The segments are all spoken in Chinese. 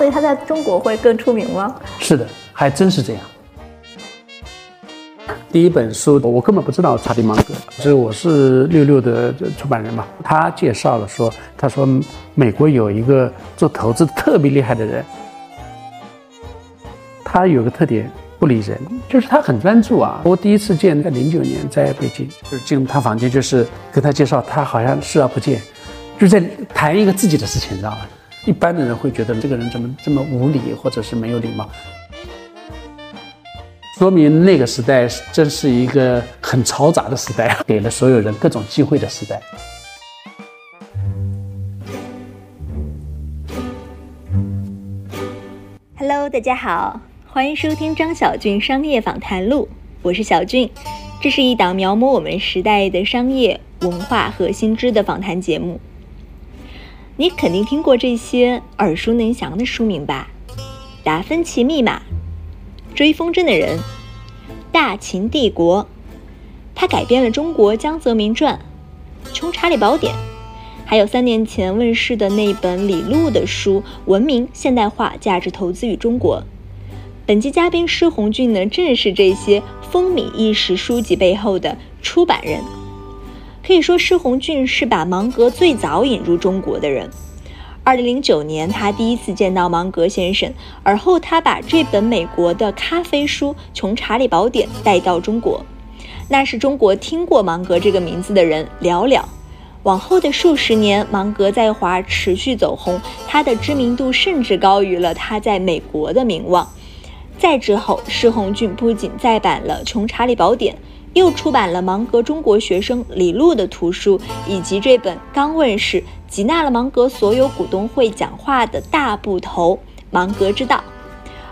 所以他在中国会更出名吗？是的，还真是这样。第一本书我根本不知道查理芒格，就是我是六六的出版人嘛，他介绍了说，他说美国有一个做投资特别厉害的人，他有个特点不理人，就是他很专注啊。我第一次见在零九年在北京，就是进入他房间，就是跟他介绍，他好像视而不见，就在谈一个自己的事情，你知道吗？一般的人会觉得这个人怎么这么无礼，或者是没有礼貌。说明那个时代真是一个很嘈杂的时代，给了所有人各种机会的时代。Hello，大家好，欢迎收听张小俊商业访谈录，我是小俊，这是一档描摹我们时代的商业文化和新知的访谈节目。你肯定听过这些耳熟能详的书名吧？《达芬奇密码》。追风筝的人，《大秦帝国》，他改编了中国江泽民传，《穷查理宝典》，还有三年前问世的那本李路的书《文明现代化价值投资与中国》。本期嘉宾施红俊呢，正是这些风靡一时书籍背后的出版人。可以说，施红俊是把芒格最早引入中国的人。二零零九年，他第一次见到芒格先生，而后他把这本美国的咖啡书《穷查理宝典》带到中国。那是中国听过芒格这个名字的人寥寥。往后的数十年，芒格在华持续走红，他的知名度甚至高于了他在美国的名望。再之后，施红俊不仅再版了《穷查理宝典》。又出版了芒格中国学生李路的图书，以及这本刚问世、集纳了芒格所有股东会讲话的大部头《芒格之道》。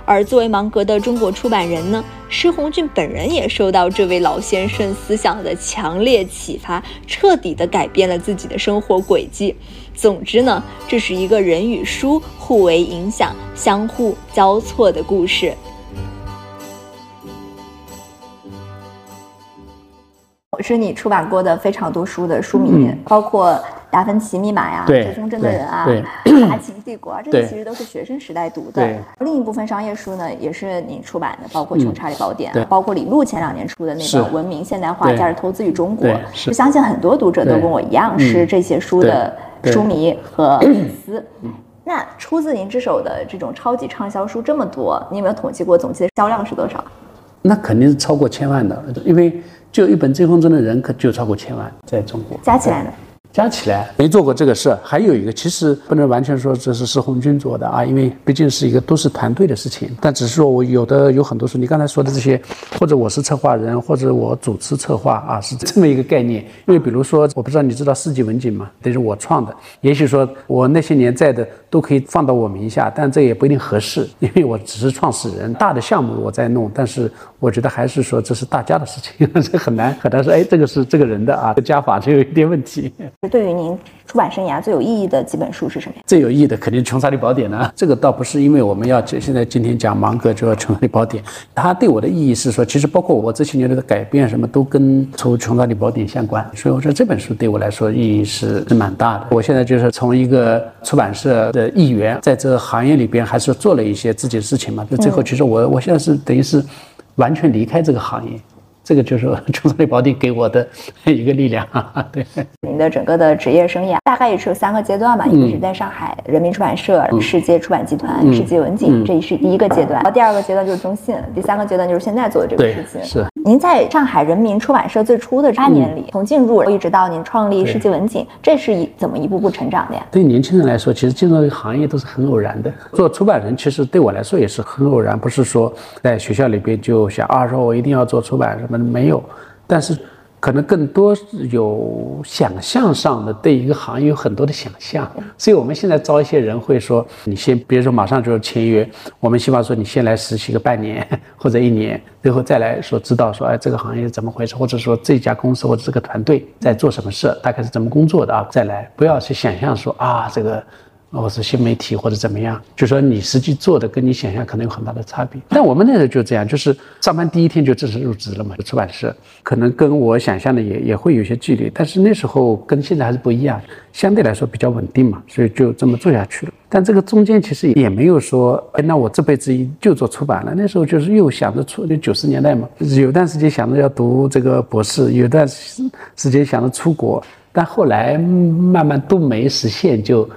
而作为芒格的中国出版人呢，施红俊本人也受到这位老先生思想的强烈启发，彻底的改变了自己的生活轨迹。总之呢，这是一个人与书互为影响、相互交错的故事。是你出版过的非常多书的书名，包括《达芬奇密码》呀，《追风筝的人》啊，《大秦帝国》啊，这些其实都是学生时代读的。另一部分商业书呢，也是你出版的，包括《穷查理宝典》，包括李路前两年出的那个《文明现代化价值投资与中国》。我相信很多读者都跟我一样是这些书的书迷和 粉丝。那出自您之手的这种超级畅销书这么多，你有没有统计过总计的销量是多少？那肯定是超过千万的，因为。就一本追风筝的人，可就超过千万，在中国加起来呢。加起来没做过这个事，还有一个其实不能完全说这是施红军做的啊，因为毕竟是一个都是团队的事情。但只是说我有的有很多书，你刚才说的这些，或者我是策划人，或者我主持策划啊，是这么一个概念。因为比如说，我不知道你知道世纪文景吗？这是我创的。也许说我那些年在的都可以放到我名下，但这也不一定合适，因为我只是创始人。大的项目我在弄，但是我觉得还是说这是大家的事情，这很难很难说。哎，这个是这个人的啊，加法就有一点问题。对于您出版生涯最有意义的几本书是什么呀？最有意义的肯定《穷查理宝典》呢。这个倒不是因为我们要现在今天讲芒格就要《穷查理宝典》，它对我的意义是说，其实包括我这些年的改变，什么都跟出《穷查理宝典》相关。所以我说这本书对我来说意义是是蛮大的。我现在就是从一个出版社的一员，在这个行业里边还是做了一些自己的事情嘛。就最后其实我我现在是等于是完全离开这个行业。这个就是《中山利宝典》给我的一个力量啊！对，您的整个的职业生涯大概也是有三个阶段吧，一个是在上海人民出版社、世界出版集团、世界文景，这是第一个阶段。然后第二个阶段就是中信，第三个阶段就是现在做的这个事情。是。您在上海人民出版社最初的八年里，从进入一直到您创立世纪文景，这是一怎么一步步成长的呀？对年轻人来说，其实进入这个行业都是很偶然的。做出版人，其实对我来说也是很偶然，不是说在学校里边就想啊，说我一定要做出版什么。没有，但是可能更多有想象上的对一个行业有很多的想象，所以我们现在招一些人会说，你先别说马上就要签约，我们希望说你先来实习个半年或者一年，最后再来说知道说，哎，这个行业是怎么回事，或者说这家公司或者这个团队在做什么事，大概是怎么工作的啊，再来，不要去想象说啊这个。或是新媒体或者怎么样，就说你实际做的跟你想象可能有很大的差别。但我们那时候就这样，就是上班第一天就正式入职了嘛，出版社可能跟我想象的也也会有些距离，但是那时候跟现在还是不一样，相对来说比较稳定嘛，所以就这么做下去了。但这个中间其实也没有说，哎，那我这辈子就做出版了。那时候就是又想着出，就九十年代嘛，有段时间想着要读这个博士，有段时间想着出国，但后来慢慢都没实现，就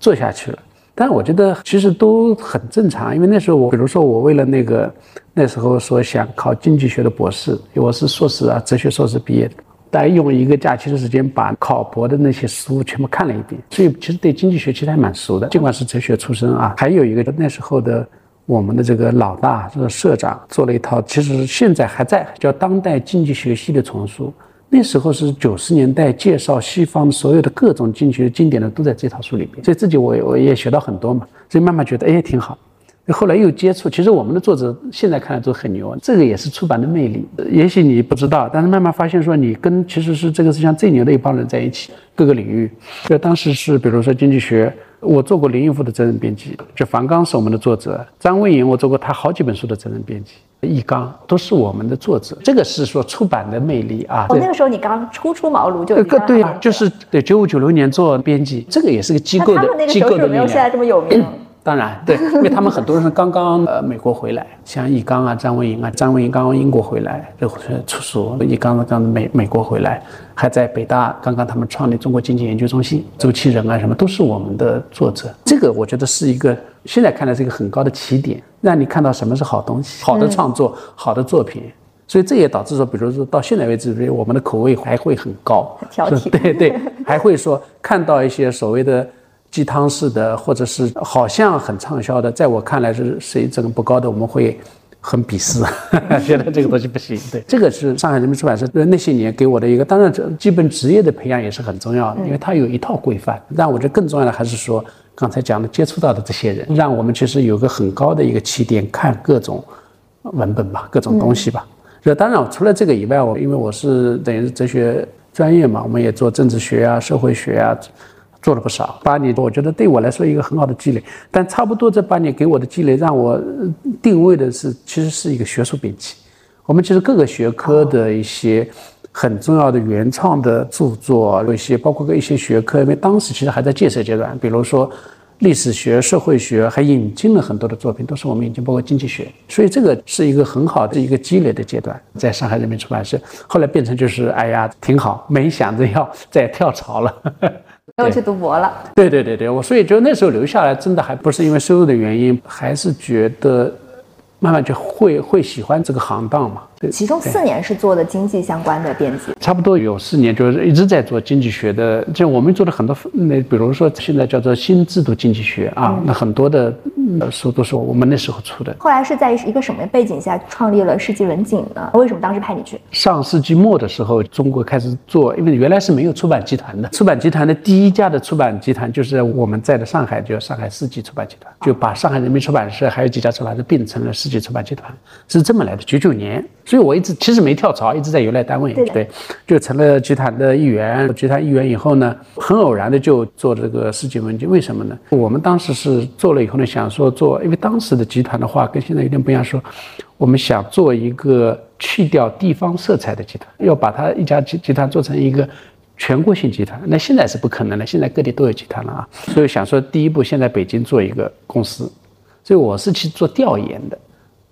做下去了。但我觉得其实都很正常，因为那时候我，比如说我为了那个，那时候说想考经济学的博士，我是硕士啊，哲学硕士毕业的。大概用一个假期的时间把考博的那些书全部看了一遍，所以其实对经济学其实还蛮熟的。尽管是哲学出身啊，还有一个那时候的我们的这个老大，这个社长做了一套，其实现在还在叫《当代经济学系列丛书》。那时候是九十年代，介绍西方所有的各种经济学经典的都在这套书里面，所以自己我我也学到很多嘛，所以慢慢觉得哎挺好。后来又接触，其实我们的作者现在看来都很牛，这个也是出版的魅力。也许你不知道，但是慢慢发现说，你跟其实是这个世界上最牛的一帮人在一起，各个领域。就当时是比如说经济学，我做过林毅夫的责任编辑，就樊纲是我们的作者，张卫营我做过他好几本书的责任编辑，易纲都是我们的作者。这个是说出版的魅力啊。哦，那个时候你刚初出茅庐就个对啊，就是对九五九六年做编辑，这个也是个机构的机构的没有现在这么有名。当然，对，因为他们很多人是刚刚呃美国回来，像易纲啊、张文颖啊，张文颖刚刚英国回来，就出书；易纲刚美美国回来，还在北大刚刚他们创立中国经济研究中心，周其仁啊什么都是我们的作者。这个我觉得是一个现在看来是一个很高的起点，让你看到什么是好东西、好的创作、好的作品。所以这也导致说，比如说到现在为止，我们的口味还会很高，挑剔，对对，还会说看到一些所谓的。鸡汤式的，或者是好像很畅销的，在我看来是水准不高的，我们会很鄙视，觉得这个东西不行。对，这个是上海人民出版社那些年给我的一个，当然这基本职业的培养也是很重要的，因为它有一套规范。但我觉得更重要的还是说，刚才讲的接触到的这些人，让我们其实有个很高的一个起点，看各种文本吧，各种东西吧。这当然除了这个以外，我因为我是等于是哲学专业嘛，我们也做政治学啊、社会学啊。做了不少八年，我觉得对我来说一个很好的积累。但差不多这八年给我的积累，让我定位的是，其实是一个学术编辑。我们其实各个学科的一些很重要的原创的著作，有一些包括一些学科，因为当时其实还在建设阶段，比如说历史学、社会学，还引进了很多的作品，都是我们引进，包括经济学。所以这个是一个很好的一个积累的阶段，在上海人民出版社，后来变成就是哎呀挺好，没想着要再跳槽了。又去读博了，对对对对，我所以就那时候留下来，真的还不是因为收入的原因，还是觉得。慢慢就会会喜欢这个行当嘛。其中四年是做的经济相关的编辑，差不多有四年就是一直在做经济学的。就我们做的很多，那比如说现在叫做新制度经济学啊，那很多的书都是我们那时候出的。后来是在一个什么背景下创立了世纪文景呢？为什么当时派你去？上世纪末的时候，中国开始做，因为原来是没有出版集团的。出版集团的第一家的出版集团就是我们在的上海，就上海世纪出版集团，就把上海人民出版社还有几家出版社并成了世纪。出版集团是这么来的，九九年，所以我一直其实没跳槽，一直在原来单位，对，就成了集团的一员。集团一员以后呢，很偶然的就做这个世纪文具，为什么呢？我们当时是做了以后呢，想说做，因为当时的集团的话跟现在有点不一样，说我们想做一个去掉地方色彩的集团，要把它一家集集团做成一个全国性集团。那现在是不可能的，现在各地都有集团了啊，所以想说第一步先在北京做一个公司，所以我是去做调研的。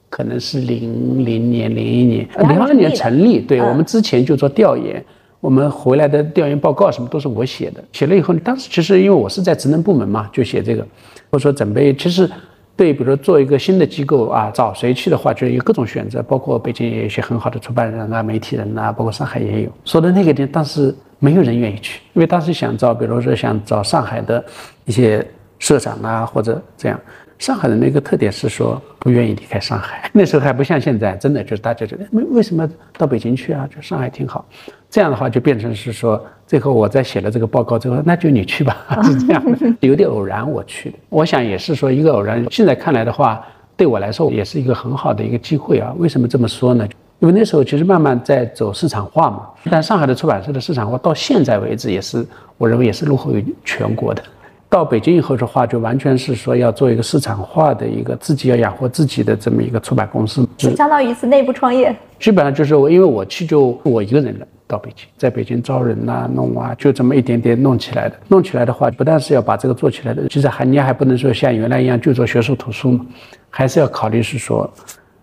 可能是零零年、零一年、零二年成立。对我们之前就做调研，我们回来的调研报告什么都是我写的。写了以后，当时其实因为我是在职能部门嘛，就写这个，或者说准备。其实对，比如说做一个新的机构啊，找谁去的话，就有各种选择，包括北京也有一些很好的出版人啊、媒体人啊，包括上海也有。说的那个点，当时没有人愿意去，因为当时想找，比如说想找上海的一些社长啊，或者这样。上海人的一个特点是说不愿意离开上海，那时候还不像现在，真的就是大家觉得为为什么到北京去啊？就上海挺好。这样的话就变成是说，最后我在写了这个报告之后，那就你去吧，是这样的。有点偶然我去的，我想也是说一个偶然。现在看来的话，对我来说也是一个很好的一个机会啊。为什么这么说呢？因为那时候其实慢慢在走市场化嘛。但上海的出版社的市场化到现在为止也是，我认为也是落后于全国的。到北京以后的话，就完全是说要做一个市场化的一个自己要养活自己的这么一个出版公司，就相当于一次内部创业。基本上就是我，因为我去就我一个人了。到北京，在北京招人呐，弄啊，就这么一点点弄起来的。弄起来的话，不但是要把这个做起来的，其实还你还不能说像原来一样就做学术图书嘛，还是要考虑是说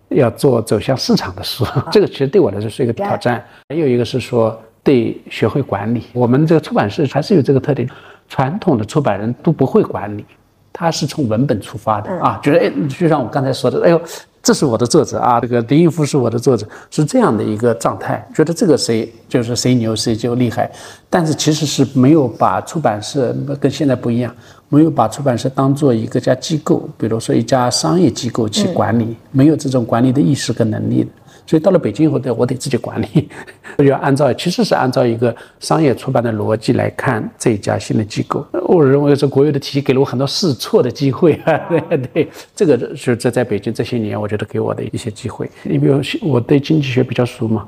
要做走向市场的书。这个其实对我来说是一个挑战。还有一个是说对学会管理。我们这个出版社还是有这个特点，传统的出版人都不会管理，他是从文本出发的啊，觉得哎，就像我刚才说的，哎呦。这是我的作者啊，这个林毅夫是我的作者，是这样的一个状态，觉得这个谁就是谁牛谁就厉害，但是其实是没有把出版社跟现在不一样，没有把出版社当做一个家机构，比如说一家商业机构去管理，没有这种管理的意识跟能力的。所以到了北京以后，得我得自己管理，要按照，其实是按照一个商业出版的逻辑来看这一家新的机构。我认为这国有的体系给了我很多试错的机会 啊，对对，这个是在在北京这些年，我觉得给我的一些机会。你比如我对经济学比较熟嘛，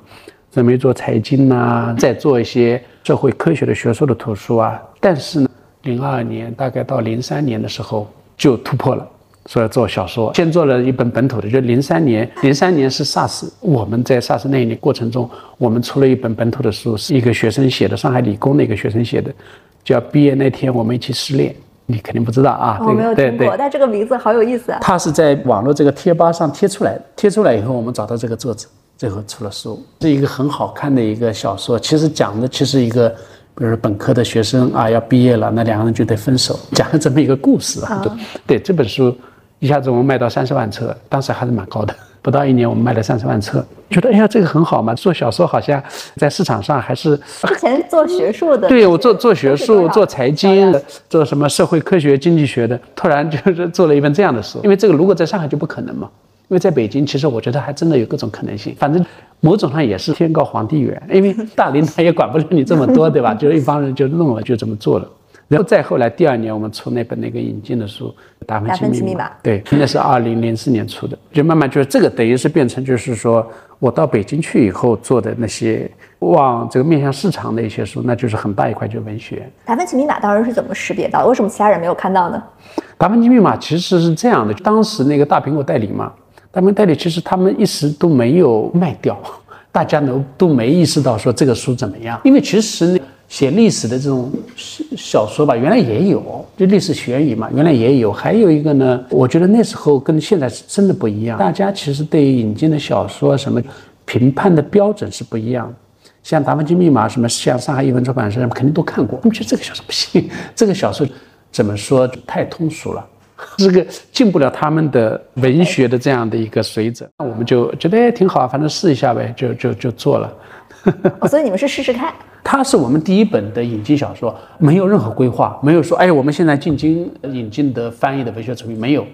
准备做财经呐，再做一些社会科学的学术的图书啊。但是呢，零二年大概到零三年的时候就突破了。说要做小说，先做了一本本土的，就零三年，零三年是 SARS，我们在 SARS 那一年过程中，我们出了一本本土的书，是一个学生写的，上海理工的一个学生写的，叫毕业那天我们一起失恋，你肯定不知道啊，我没有听过，但这个名字好有意思啊。他是在网络这个贴吧上贴出来的，贴出来以后，我们找到这个作者，最后出了书，是一个很好看的一个小说，其实讲的其实一个。比如说本科的学生啊，要毕业了，那两个人就得分手，讲了这么一个故事啊。对这本书。一下子我们卖到三十万册，当时还是蛮高的。不到一年，我们卖了三十万册，觉得哎呀，这个很好嘛。做小说好像在市场上还是之前做学术的，对我做做学术、做财经、做什么社会科学、经济学的，突然就是做了一本这样的书。因为这个如果在上海就不可能嘛，因为在北京，其实我觉得还真的有各种可能性。反正某种上也是天高皇帝远，因为大领导也管不了你这么多，对吧？就一帮人就弄了，就这么做了。然后再后来，第二年我们出那本那个引进的书《达芬奇密码》，对，那是二零零四年出的，就慢慢就是这个等于是变成就是说我到北京去以后做的那些往这个面向市场的一些书，那就是很大一块就是文学。达芬奇密码当时是怎么识别到？为什么其他人没有看到呢？达芬奇密码其实是这样的，当时那个大苹果代理嘛，大苹果代理其实他们一时都没有卖掉，大家都都没意识到说这个书怎么样，因为其实那。写历史的这种小小说吧，原来也有，就历史悬疑嘛，原来也有。还有一个呢，我觉得那时候跟现在是真的不一样。大家其实对于引进的小说什么评判的标准是不一样。像《达芬奇密码》什么，像上海译文出版社肯定都看过。他们觉得这个小说不行，这个小说怎么说太通俗了，这个进不了他们的文学的这样的一个水准。那我们就觉得哎挺好啊，反正试一下呗，就就就做了。所以你们是试试看。它是我们第一本的引进小说，没有任何规划，没有说哎，我们现在进京引进的翻译的文学作品没有，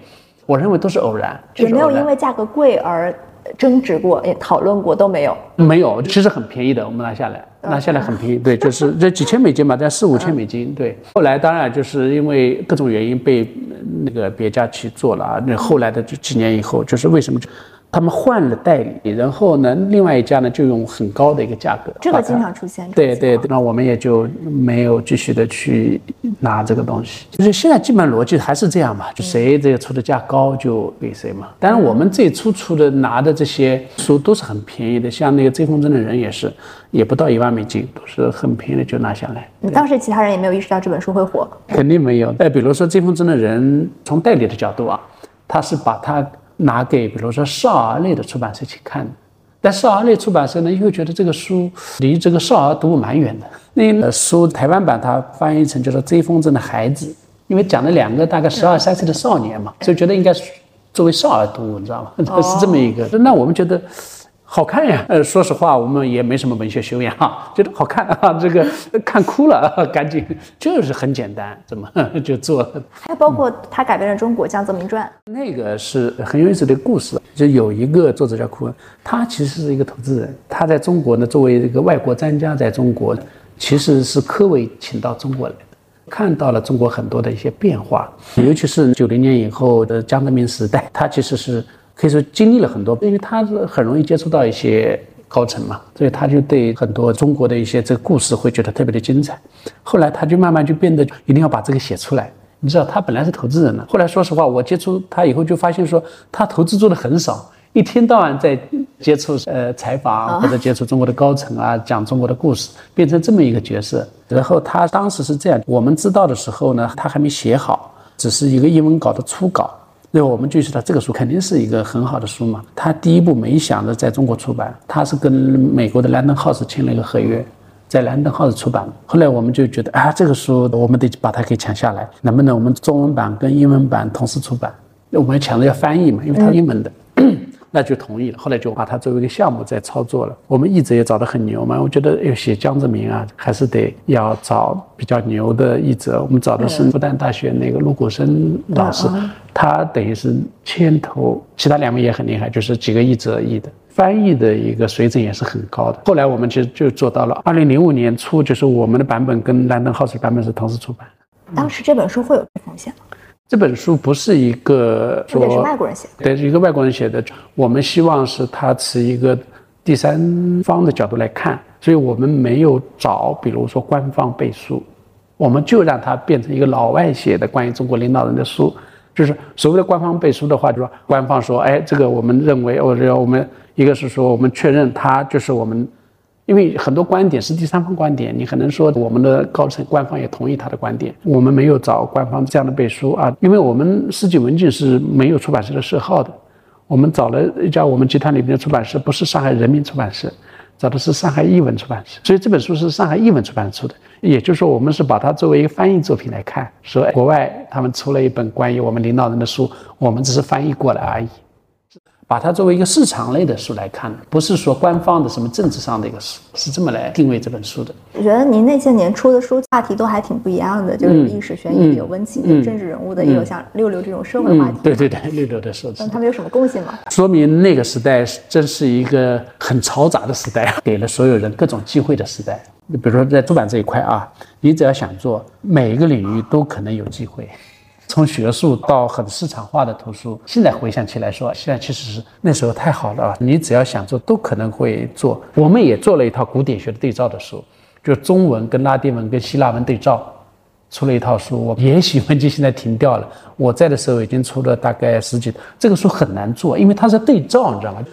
我认为都是偶然，也没有因为价格贵而争执过，也讨论过都没有，没有，其实很便宜的，我们拿下来，拿下来很便宜，对，就是这几千美金吧，在四五千美金，对。后来当然就是因为各种原因被那个别家去做了啊，那后来的这几年以后，就是为什么？他们换了代理，然后呢，另外一家呢就用很高的一个价格，这个经常出现。对对，那我们也就没有继续的去拿这个东西。就是现在基本逻辑还是这样嘛，就谁这个出的价高就给谁嘛。当然我们最初出的拿的这些书都是很便宜的，像那个《追风筝的人》也是，也不到一万美金，都是很便宜的就拿下来。当时其他人也没有意识到这本书会火，肯定没有。哎，比如说《追风筝的人》，从代理的角度啊，他是把他。拿给比如说少儿类的出版社去看，但少儿类出版社呢又觉得这个书离这个少儿读物蛮远的。那个书台湾版它翻译成叫做《追风筝的孩子》，因为讲了两个大概十二三岁的少年嘛，所以觉得应该作为少儿读物，你知道吗？是这么一个。那我们觉得。好看呀，呃，说实话，我们也没什么文学修养，觉得好看啊，这个看哭了，赶紧，就是很简单，怎么就做了？还有包括他改编了《中国江泽民传》，那个是很有意思的故事。就有一个作者叫库恩，他其实是一个投资人，他在中国呢，作为一个外国专家，在中国其实是科委请到中国来的，看到了中国很多的一些变化，尤其是九零年以后的江泽民时代，他其实是。可以说经历了很多，因为他是很容易接触到一些高层嘛，所以他就对很多中国的一些这个故事会觉得特别的精彩。后来他就慢慢就变得一定要把这个写出来，你知道他本来是投资人呢，后来说实话，我接触他以后就发现说他投资做的很少，一天到晚在接触呃采访或者接触中国的高层啊，讲中国的故事，变成这么一个角色。然后他当时是这样，我们知道的时候呢，他还没写好，只是一个英文稿的初稿。那我们就知道这个书肯定是一个很好的书嘛。他第一部没想着在中国出版，他是跟美国的兰登 House 签了一个合约，在兰登 House 出版。后来我们就觉得啊，这个书我们得把它给抢下来，能不能我们中文版跟英文版同时出版？那我们抢着要翻译嘛，因为它英文的。那就同意了，后来就把它作为一个项目在操作了。我们译者也找得很牛嘛，我觉得要写江泽民啊，还是得要找比较牛的译者。我们找的是复旦大学那个陆谷生老师，他等于是牵头，其他两位也很厉害，就是几个译者译的，翻译的一个水准也是很高的。后来我们其实就做到了，二零零五年初，就是我们的版本跟兰登浩斯版本是同时出版。当时这本书会有风险吗？这本书不是一个说，是外国人写的，对，是一个外国人写的。我们希望是他持一个第三方的角度来看，所以我们没有找，比如说官方背书，我们就让它变成一个老外写的关于中国领导人的书。就是所谓的官方背书的话，就说官方说，哎，这个我们认为，或者我们一个是说我们确认他就是我们。因为很多观点是第三方观点，你可能说我们的高层官方也同意他的观点，我们没有找官方这样的背书啊，因为我们世纪文景是没有出版社的社号的，我们找了一家我们集团里面的出版社，不是上海人民出版社，找的是上海译文出版社，所以这本书是上海译文出版社出的，也就是说我们是把它作为一个翻译作品来看，说国外他们出了一本关于我们领导人的书，我们只是翻译过来而已。把它作为一个市场类的书来看，不是说官方的什么政治上的一个书，是这么来定位这本书的。我觉得您那些年出的书话题都还挺不一样的，就是有历史悬疑，有温情，有政治人物的，也有像六六这种社会话题。对对对，六六的设置。那他们有什么共性吗？说明那个时代真是一个很嘈杂的时代，给了所有人各种机会的时代。你比如说在出版这一块啊，你只要想做，每一个领域都可能有机会。从学术到很市场化的图书，现在回想起来说，现在其实是那时候太好了啊！你只要想做，都可能会做。我们也做了一套古典学的对照的书，就中文跟拉丁文跟希腊文对照，出了一套书。我也许文集现在停掉了，我在的时候已经出了大概十几。这个书很难做，因为它是对照，你知道吗？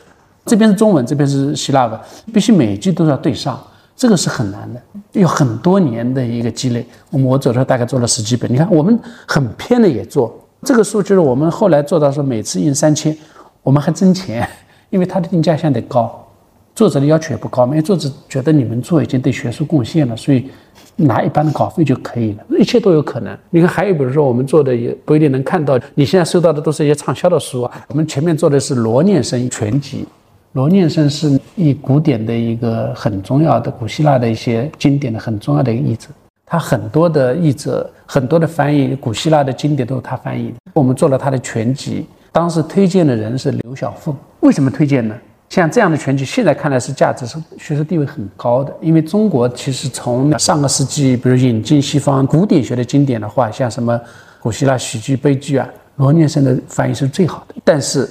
这边是中文，这边是希腊文，必须每句都要对上。这个是很难的，有很多年的一个积累。我们我走的大概做了十几本，你看我们很偏的也做。这个书就是我们后来做到说每次印三千，我们还挣钱，因为它的定价相对高，作者的要求也不高，因为作者觉得你们做已经对学术贡献了，所以拿一般的稿费就可以了，一切都有可能。你看还有比如说我们做的也不一定能看到，你现在收到的都是一些畅销的书啊。我们前面做的是罗念生全集。罗念生是以古典的一个很重要的古希腊的一些经典的很重要的一个译者，他很多的译者很多的翻译古希腊的经典都是他翻译的。我们做了他的全集，当时推荐的人是刘小凤。为什么推荐呢？像这样的全集，现在看来是价值是学术地位很高的，因为中国其实从上个世纪，比如引进西方古典学的经典的话，像什么古希腊喜剧、悲剧啊，罗念生的翻译是最好的。但是。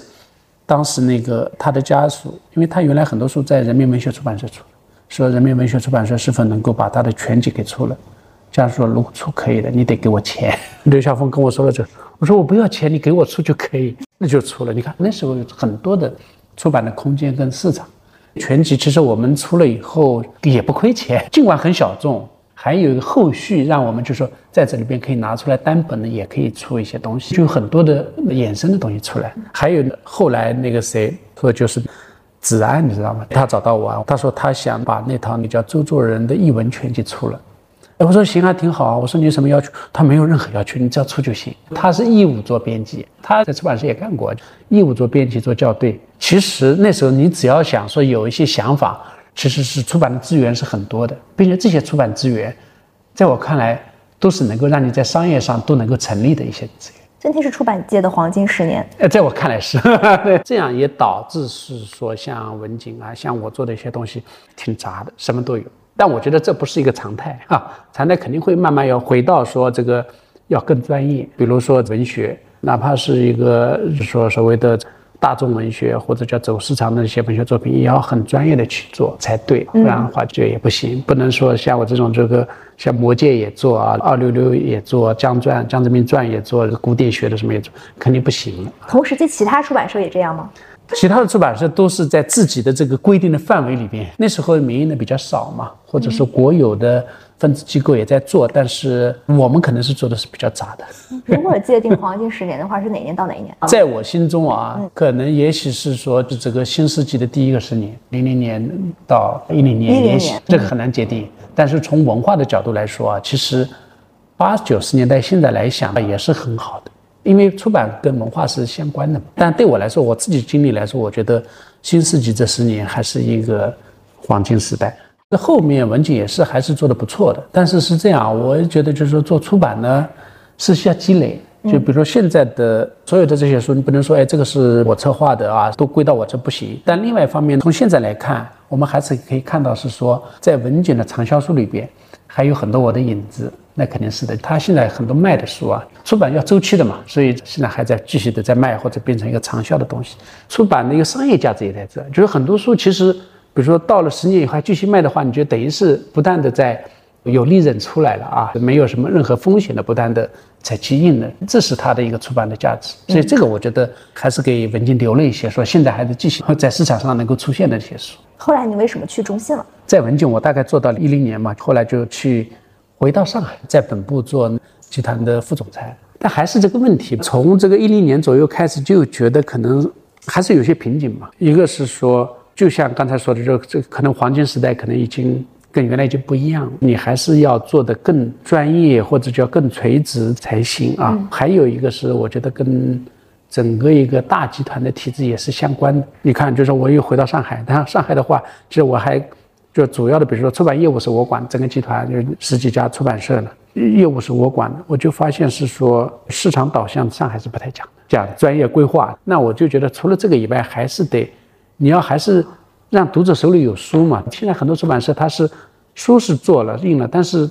当时那个他的家属，因为他原来很多书在人民文学出版社出，说人民文学出版社是否能够把他的全集给出了，家属说如果出可以的，你得给我钱。刘晓峰跟我说了这，我说我不要钱，你给我出就可以，那就出了。你看那时候有很多的出版的空间跟市场，全集其实我们出了以后也不亏钱，尽管很小众。还有一个后续，让我们就说在这里边可以拿出来单本的，也可以出一些东西，就很多的衍生的东西出来。还有后来那个谁说就是子安，你知道吗？他找到我，他说他想把那套那叫周作人的译文全集出了。我说行啊，挺好啊。我说你有什么要求？他没有任何要求，你只要出就行。他是义务做编辑，他在出版社也干过，义务做编辑做校对。其实那时候你只要想说有一些想法。其实是出版的资源是很多的，并且这些出版资源，在我看来都是能够让你在商业上都能够成立的一些资源。真的是出版界的黄金十年。呃，在我看来是，这样也导致是说像文景啊，像我做的一些东西挺杂的，什么都有。但我觉得这不是一个常态啊，常态肯定会慢慢要回到说这个要更专业。比如说文学，哪怕是一个说所谓的大众文学或者叫走市场的一些文学作品，也要很专业的去做才对，不然的话就也不行。不能说像我这种这个像《魔戒》也做啊，《二六六》也做，《江传》《江泽民传》也做，古典学的什么也做，肯定不行。同时，期其他出版社也这样吗？其他的出版社都是在自己的这个规定的范围里边。那时候民营的比较少嘛，或者说国有的。分支机构也在做，但是我们可能是做的是比较杂的。如果界定黄金十年的话，是哪年到哪一年？在我心中啊，可能也许是说，就这个新世纪的第一个十年，零零年到一零年，也许这个很难界定。但是从文化的角度来说啊，其实八九十年代现在来想也是很好的，因为出版跟文化是相关的嘛。但对我来说，我自己经历来说，我觉得新世纪这十年还是一个黄金时代。那后面文景也是还是做的不错的，但是是这样，我觉得就是说做出版呢是需要积累。就比如说现在的所有的这些书，你不能说哎这个是我策划的啊，都归到我这不行。但另外一方面，从现在来看，我们还是可以看到是说在文景的畅销书里边还有很多我的影子，那肯定是的。他现在很多卖的书啊，出版要周期的嘛，所以现在还在继续的在卖或者变成一个长效的东西。出版的一个商业价值也在这，就是很多书其实。比如说到了十年以后还继续卖的话，你就等于是不断的在有利润出来了啊，没有什么任何风险的，不断的在去印了，这是它的一个出版的价值。所以这个我觉得还是给文静留了一些，说现在还是继续在市场上能够出现的一些书。后来你为什么去中信了？在文津我大概做到一零年嘛，后来就去回到上海，在本部做集团的副总裁。但还是这个问题，从这个一零年左右开始就觉得可能还是有些瓶颈嘛。一个是说。就像刚才说的，这这可能黄金时代可能已经跟原来就不一样，你还是要做的更专业或者叫更垂直才行啊。还有一个是，我觉得跟整个一个大集团的体制也是相关的。你看，就是我又回到上海，但上海的话，其实我还就主要的，比如说出版业务是我管，整个集团就十几家出版社了，业务是我管的，我就发现是说市场导向上海是不太讲，讲专业规划。那我就觉得除了这个以外，还是得。你要还是让读者手里有书嘛？现在很多出版社它是书是做了印了，但是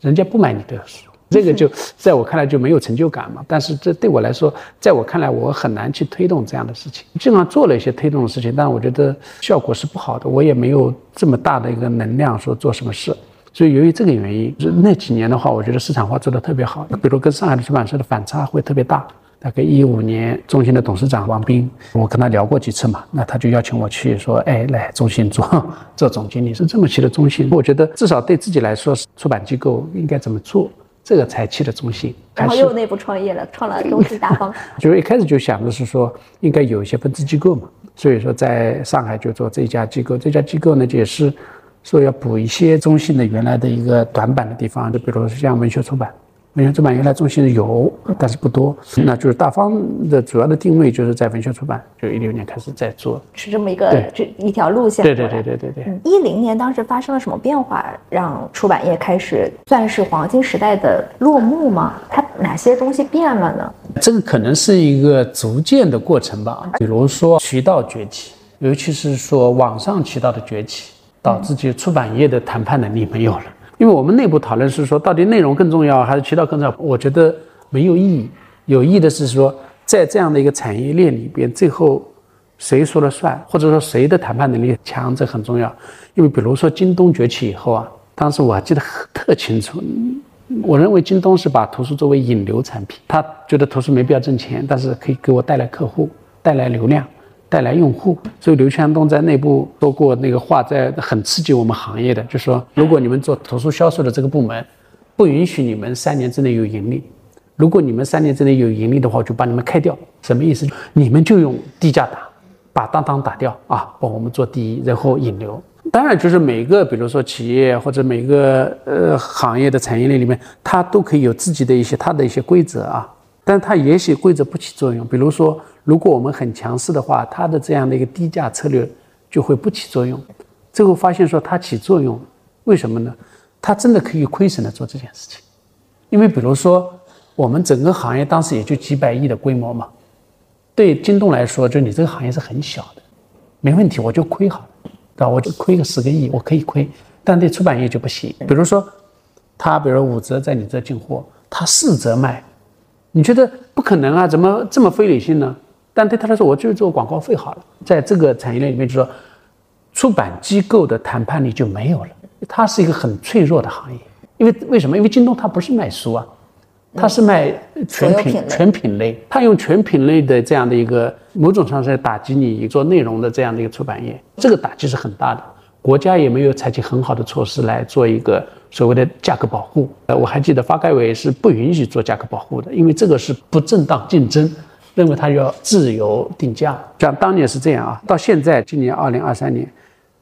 人家不买你的书，这个就在我看来就没有成就感嘛。但是这对我来说，在我看来我很难去推动这样的事情。尽管做了一些推动的事情，但我觉得效果是不好的。我也没有这么大的一个能量说做什么事。所以由于这个原因，那几年的话，我觉得市场化做得特别好。比如跟上海的出版社的反差会特别大。大概一五年，中信的董事长王斌，我跟他聊过几次嘛，那他就邀请我去说，哎，来中信做做总经理，是这么去的中信。我觉得至少对自己来说，出版机构应该怎么做，这个才去的中信。然后又内部创业了，创了中信大方。就是一开始就想的是说，应该有一些分支机构嘛，所以说在上海就做这家机构，这家机构呢也是说要补一些中信的原来的一个短板的地方，就比如说像文学出版。文学出版原来中心有，但是不多。那就是大方的主要的定位就是在文学出版，就一六年开始在做，是这么一个这一条路线。对对对对对对。一零年当时发生了什么变化，让出版业开始算是黄金时代的落幕吗？它哪些东西变了呢？这个可能是一个逐渐的过程吧。比如说渠道崛起，尤其是说网上渠道的崛起，导致就出版业的谈判能力没有了。因为我们内部讨论是说，到底内容更重要还是渠道更重要？我觉得没有意义。有意义的是说，在这样的一个产业链里边，最后谁说了算，或者说谁的谈判能力强，这很重要。因为比如说京东崛起以后啊，当时我还记得特清楚。我认为京东是把图书作为引流产品，他觉得图书没必要挣钱，但是可以给我带来客户，带来流量。带来用户，所以刘强东在内部说过那个话，在很刺激我们行业的，就说如果你们做图书销售的这个部门，不允许你们三年之内有盈利，如果你们三年之内有盈利的话，我就把你们开掉。什么意思？你们就用低价打，把当当打掉啊，帮我们做第一，然后引流。当然，就是每个比如说企业或者每个呃行业的产业链里面，它都可以有自己的一些它的一些规则啊，但它也许规则不起作用，比如说。如果我们很强势的话，它的这样的一个低价策略就会不起作用。最后发现说它起作用，为什么呢？它真的可以亏损的做这件事情。因为比如说我们整个行业当时也就几百亿的规模嘛，对京东来说，就你这个行业是很小的，没问题，我就亏好了，对吧？我就亏个十个亿，我可以亏。但对出版业就不行。比如说，他比如五折在你这进货，他四折卖，你觉得不可能啊？怎么这么非理性呢？但对他来说，我就是做广告费好了。在这个产业链里面，就说出版机构的谈判力就没有了。它是一个很脆弱的行业，因为为什么？因为京东它不是卖书啊，它是卖全品全品类，它用全品类的这样的一个某种上打击你做内容的这样的一个出版业，这个打击是很大的。国家也没有采取很好的措施来做一个所谓的价格保护。呃，我还记得发改委是不允许做价格保护的，因为这个是不正当竞争，认为它要自由定价。像当年是这样啊，到现在今年二零二三年，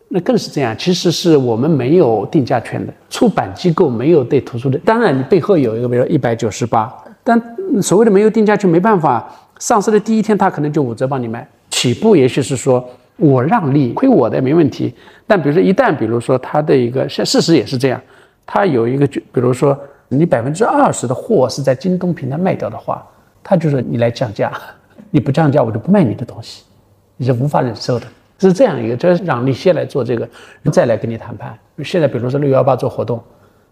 那更是这样。其实是我们没有定价权的，出版机构没有对图书的。当然，你背后有一个，比如说一百九十八，但所谓的没有定价权，没办法，上市的第一天他可能就五折帮你卖，起步也许是说。我让利亏我的没问题，但比如说一旦比如说它的一个现事实也是这样，它有一个就比如说你百分之二十的货是在京东平台卖掉的话，他就说你来降价，你不降价我就不卖你的东西，你是无法忍受的，是这样一个，就是让利先来做这个，再来跟你谈判。现在比如说六幺八做活动，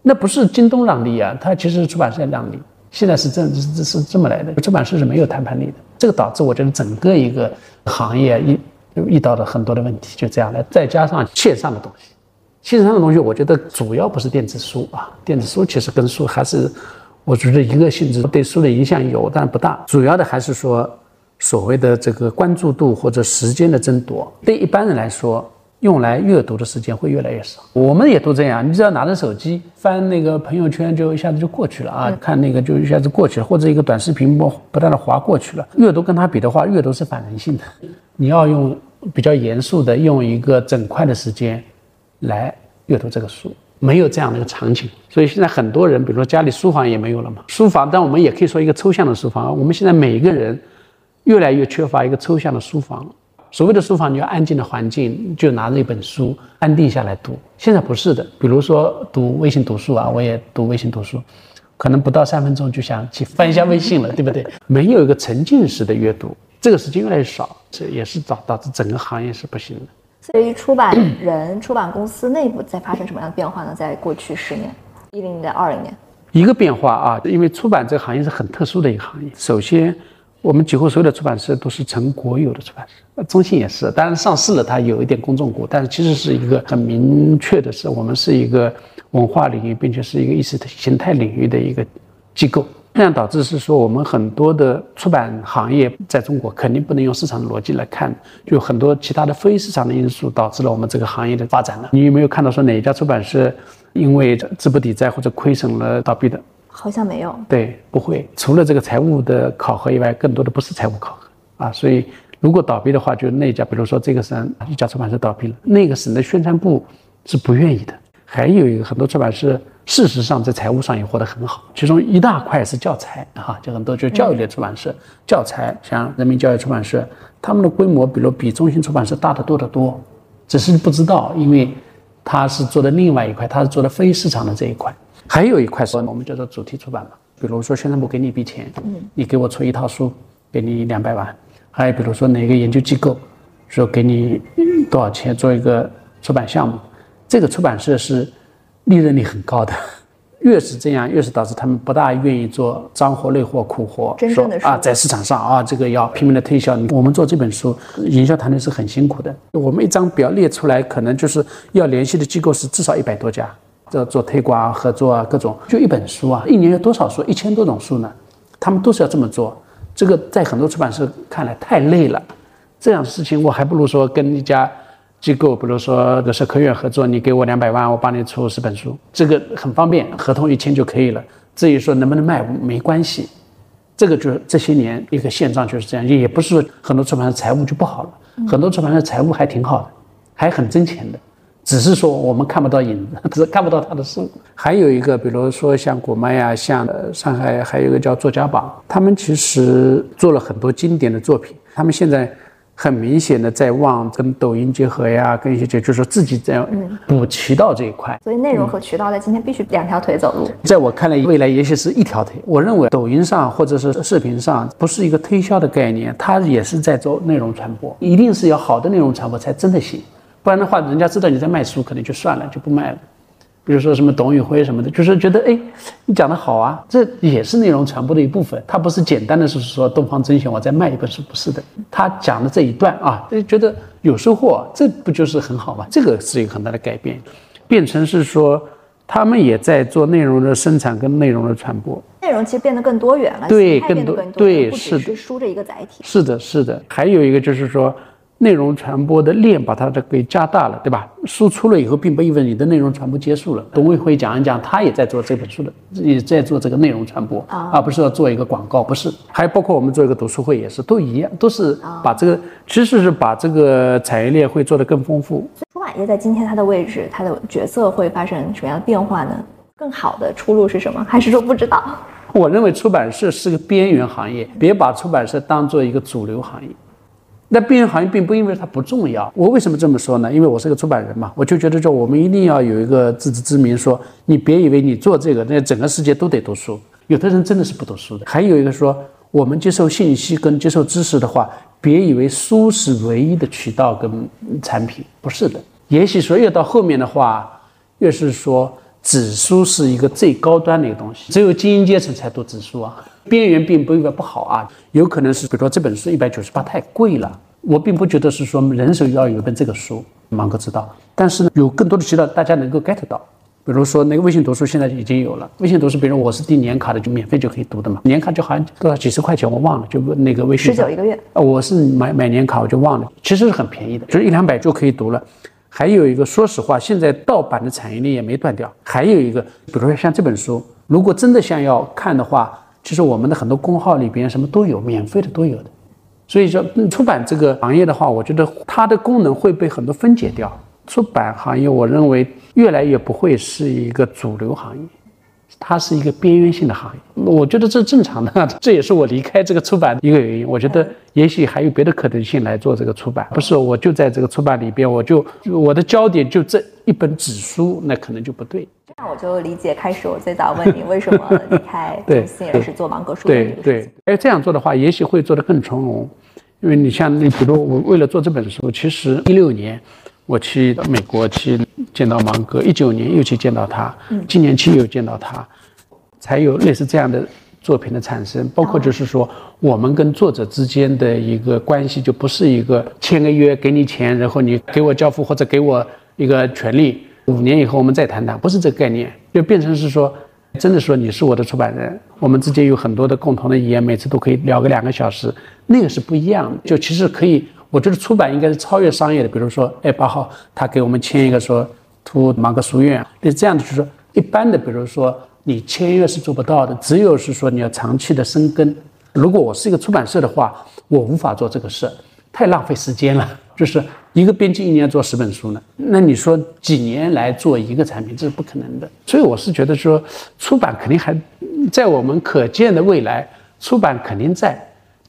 那不是京东让利啊，它其实是出版社让利，现在是这是是这么来的，出版社是没有谈判力的，这个导致我觉得整个一个行业遇。遇到了很多的问题，就这样来，再加上线上的东西，线上的东西，我觉得主要不是电子书啊，电子书其实跟书还是，我觉得一个性质，对书的影响有，但不大。主要的还是说，所谓的这个关注度或者时间的争夺，对一般人来说，用来阅读的时间会越来越少。我们也都这样，你只要拿着手机翻那个朋友圈，就一下子就过去了啊，看那个就一下子过去了，或者一个短视频不不断的划过去了。阅读跟它比的话，阅读是反人性的，你要用。比较严肃的用一个整块的时间来阅读这个书，没有这样的一个场景，所以现在很多人，比如说家里书房也没有了嘛。书房，但我们也可以说一个抽象的书房。我们现在每一个人越来越缺乏一个抽象的书房。所谓的书房，你要安静的环境，就拿着一本书安定下来读。现在不是的，比如说读微信读书啊，我也读微信读书，可能不到三分钟就想去翻一下微信了，对不对？没有一个沉浸式的阅读。这个时间越来越少，这也是导导致整个行业是不行的。对于，出版人、出版公司内部在发生什么样的变化呢？在过去十年，一零年、二零年，一个变化啊，因为出版这个行业是很特殊的一个行业。首先，我们几乎所有的出版社都是成国有的出版社，中信也是，当然上市了，它有一点公众股，但是其实是一个很明确的是，我们是一个文化领域，并且是一个意识形态领域的一个机构。这样导致是说，我们很多的出版行业在中国肯定不能用市场的逻辑来看，就很多其他的非市场的因素导致了我们这个行业的发展了。你有没有看到说哪一家出版社因为资不抵债或者亏损了倒闭的？好像没有。对，不会。除了这个财务的考核以外，更多的不是财务考核啊。所以如果倒闭的话，就那家，比如说这个省一家出版社倒闭了，那个省的宣传部是不愿意的。还有一个很多出版社。事实上，在财务上也活得很好。其中一大块是教材，哈，就很多就是教育类出版社，教材像人民教育出版社，他们的规模，比如比中信出版社大得多得多，只是不知道，因为他是做的另外一块，他是做的非市场的这一块。还有一块是我们叫做主题出版嘛，比如说宣传部给你一笔钱，嗯，你给我出一套书，给你两百万。还有比如说哪个研究机构说给你多少钱做一个出版项目，这个出版社是。利润率很高的，越是这样，越是导致他们不大愿意做脏活累活苦活。真说啊，在市场上啊，这个要拼命的推销。我们做这本书，营销团队是很辛苦的。我们一张表列出来，可能就是要联系的机构是至少一百多家，这做推广啊、合作啊，各种。就一本书啊，一年有多少书？一千多种书呢？他们都是要这么做。这个在很多出版社看来太累了。这样的事情，我还不如说跟一家。机构，比如说的社科院合作，你给我两百万，我帮你出十本书，这个很方便，合同一签就可以了。至于说能不能卖，没关系。这个就是这些年一个现状就是这样，也不是说很多出版社财务就不好了，很多出版社财务还挺好的，还很挣钱的，只是说我们看不到影子，只 看不到他的书。还有一个，比如说像果麦呀，像上海还有一个叫作家榜，他们其实做了很多经典的作品，他们现在。很明显的在往跟抖音结合呀，跟一些就是说自己在补渠道这一块。所以内容和渠道在今天必须两条腿走路。在我看来，未来也许是一条腿。我认为抖音上或者是视频上不是一个推销的概念，它也是在做内容传播。一定是要好的内容传播才真的行，不然的话，人家知道你在卖书，可能就算了，就不卖了。比如说什么董宇辉什么的，就是觉得哎，你讲的好啊，这也是内容传播的一部分。他不是简单的是说东方甄选我再卖一本书，不是的。他讲的这一段啊，觉得有收获，这不就是很好吗？这个是一个很大的改变，变成是说他们也在做内容的生产跟内容的传播，内容其实变得更多元了，对，更多，对，是的，书这一个载体，是的，是的。还有一个就是说。内容传播的链把它的给加大了，对吧？输出了以后，并不意味着你的内容传播结束了。董卫辉讲一讲，他也在做这本书的，也在做这个内容传播啊，而不是要做一个广告，不是。还包括我们做一个读书会也是，都一样，都是把这个，其实是把这个产业链会做得更丰富。出版业在今天它的位置、它的角色会发生什么样的变化呢？更好的出路是什么？还是说不知道？我认为出版社是个边缘行业，别把出版社当做一个主流行业。那边缘行业并不因为它不重要，我为什么这么说呢？因为我是个出版人嘛，我就觉得说我们一定要有一个自知之明，说你别以为你做这个，那整个世界都得读书。有的人真的是不读书的。还有一个说，我们接受信息跟接受知识的话，别以为书是唯一的渠道跟产品，不是的。也许说越到后面的话，越是说纸书是一个最高端的一个东西，只有精英阶层才读纸书啊。边缘并不意味不好啊，有可能是比如说这本书一百九十八太贵了，我并不觉得是说人手要有一本这个书，芒哥知道，但是呢，有更多的渠道大家能够 get 到，比如说那个微信读书现在已经有了，微信读书，比如我是订年卡的，就免费就可以读的嘛，年卡就好像多少几十块钱我忘了，就那个微信十九一个月啊，我是买买年卡我就忘了，其实是很便宜的，就是一两百就可以读了。还有一个，说实话，现在盗版的产业链也没断掉。还有一个，比如说像这本书，如果真的想要看的话。其实我们的很多公号里边什么都有，免费的都有的，所以说出版这个行业的话，我觉得它的功能会被很多分解掉。出版行业，我认为越来越不会是一个主流行业，它是一个边缘性的行业。我觉得这是正常的，这也是我离开这个出版的一个原因。我觉得也许还有别的可能性来做这个出版，不是我就在这个出版里边，我就我的焦点就这一本纸书，那可能就不对。那我就理解，开始我最早问你为什么离开 中信，而是做芒格书对对，哎，这样做的话，也许会做得更从容。因为你像你，比如我为了做这本书，其实一六年我去美国去见到芒格，一九年又去见到他，今年七又见到他，才有类似这样的作品的产生。包括就是说，我们跟作者之间的一个关系，就不是一个签个约给你钱，然后你给我交付或者给我一个权利。五年以后我们再谈谈，不是这个概念，就变成是说，真的说你是我的出版人，我们之间有很多的共同的语言，每次都可以聊个两个小时，那个是不一样的。就其实可以，我觉得出版应该是超越商业的。比如说，哎，八号他给我们签一个说图芒格书院，那这样的就是说一般的，比如说你签约是做不到的，只有是说你要长期的生根。如果我是一个出版社的话，我无法做这个事，太浪费时间了。就是一个编辑一年做十本书呢，那你说几年来做一个产品，这是不可能的。所以我是觉得说，出版肯定还在我们可见的未来，出版肯定在。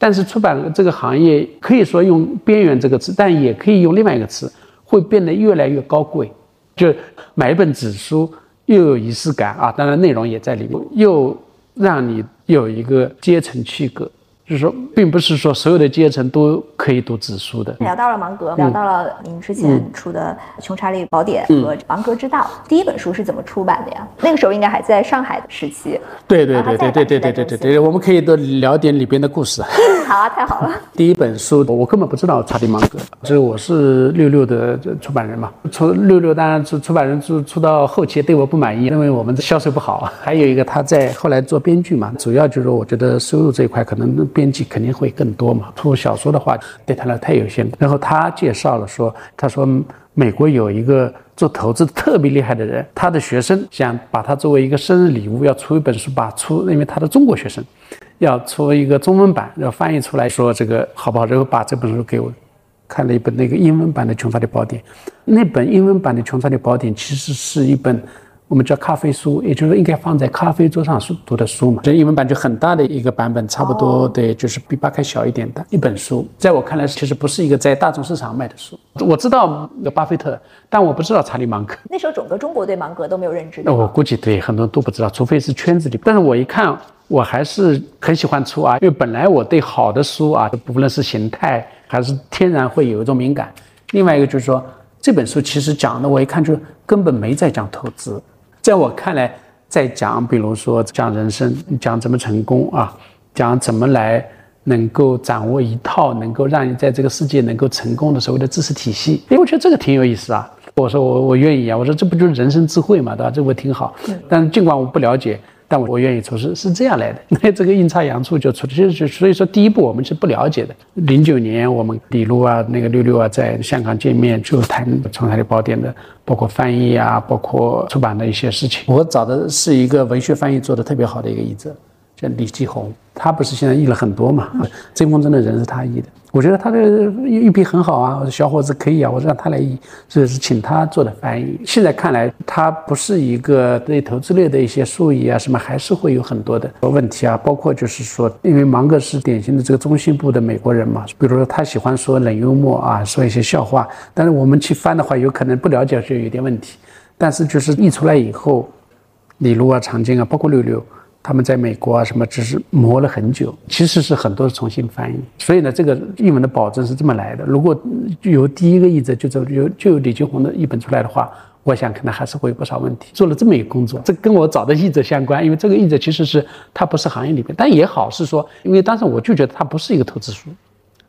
但是出版这个行业可以说用“边缘”这个词，但也可以用另外一个词，会变得越来越高贵。就买一本纸书，又有仪式感啊，当然内容也在里面，又让你有一个阶层区隔。就是说，并不是说所有的阶层都可以读纸书的。聊到了芒格，聊到了您之前出的《穷查理宝典》和《芒格之道》，第一本书是怎么出版的呀？那个时候应该还在上海的时期。对对对对对对对对对对，我们可以多聊点里边的故事。好啊，太好了。第一本书我根本不知道查理芒格，就是我是六六的出版人嘛。出六六当然出出版人出出到后期对我不满意，认为我们的销售不好。还有一个他在后来做编剧嘛，主要就是我觉得收入这一块可能。编辑肯定会更多嘛，出小说的话对他来太有限。然后他介绍了说，他说美国有一个做投资特别厉害的人，他的学生想把他作为一个生日礼物，要出一本书，把出，因为他的中国学生要出一个中文版，要翻译出来说这个好不好？然后把这本书给我看了一本那个英文版的《穷查理宝典》，那本英文版的《穷查理宝典》其实是一本。我们叫咖啡书，也就是应该放在咖啡桌上书读的书嘛。这英文版就很大的一个版本，差不多对，就是比八开小一点的一本书。在我看来，其实不是一个在大众市场卖的书。我知道有巴菲特，但我不知道查理芒格。那时候整个中国对芒格都没有认知。那我估计对很多人都不知道，除非是圈子里。但是我一看，我还是很喜欢出啊，因为本来我对好的书啊，不论是形态还是天然会有一种敏感。另外一个就是说，这本书其实讲的，我一看就根本没在讲投资。在我看来，在讲，比如说讲人生，讲怎么成功啊，讲怎么来能够掌握一套能够让你在这个世界能够成功的所谓的知识体系。哎，我觉得这个挺有意思啊。我说我我愿意啊。我说这不就是人生智慧嘛，对吧？这不挺好。但尽管我不了解。但我愿意出是是这样来的，那这个阴差阳错就出，其实所以说第一步我们是不了解的。零九年我们李璐啊，那个六六啊，在香港见面就谈《创海宝典》的，包括翻译啊，包括出版的一些事情。我找的是一个文学翻译做的特别好的一个译者。叫李继红，他不是现在译了很多嘛？曾风筝的人是他译的，我觉得他的译笔很好啊，小伙子可以啊，我让他来译，这是请他做的翻译。现在看来，他不是一个对投资类的一些术语啊什么，还是会有很多的问题啊，包括就是说，因为芒格是典型的这个中西部的美国人嘛，比如说他喜欢说冷幽默啊，说一些笑话，但是我们去翻的话，有可能不了解就有点问题。但是就是译出来以后，李璐啊、常静啊，包括六六。他们在美国啊，什么只是磨了很久，其实是很多重新翻译。所以呢，这个译文的保证是这么来的。如果由第一个译者就这有就有李金红的译本出来的话，我想可能还是会有不少问题。做了这么一个工作，这跟我找的译者相关，因为这个译者其实是他不是行业里面，但也好是说，因为当时我就觉得他不是一个投资书，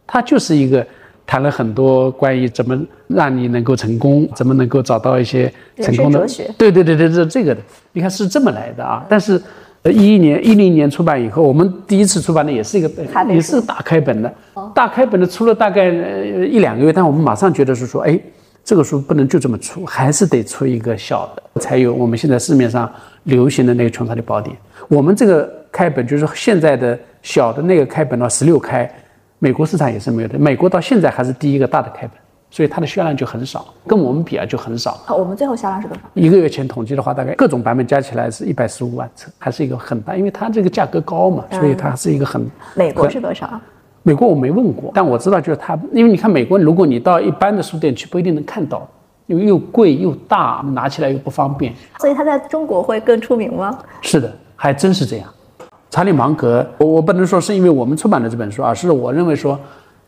他就是一个谈了很多关于怎么让你能够成功，怎么能够找到一些成功的哲学。对对对对，这这个的，你看是这么来的啊，但是。呃，一一年、一零年出版以后，我们第一次出版的也是一个，也是大开本的，大开本的出了大概呃一两个月，但我们马上觉得是说，哎，这个书不能就这么出，还是得出一个小的，才有我们现在市面上流行的那个《穷查理宝典》。我们这个开本就是现在的小的那个开本的话，十六开，美国市场也是没有的，美国到现在还是第一个大的开本。所以它的销量就很少，跟我们比啊就很少。好，我们最后销量是多少？一个月前统计的话，大概各种版本加起来是一百十五万册，还是一个很大，因为它这个价格高嘛，所以它是一个很。美国是多少？美国我没问过，但我知道就是它，因为你看美国，如果你到一般的书店去，不一定能看到，因为又贵又大，拿起来又不方便。所以它在中国会更出名吗？是的，还真是这样。查理芒格，我我不能说是因为我们出版了这本书，而是我认为说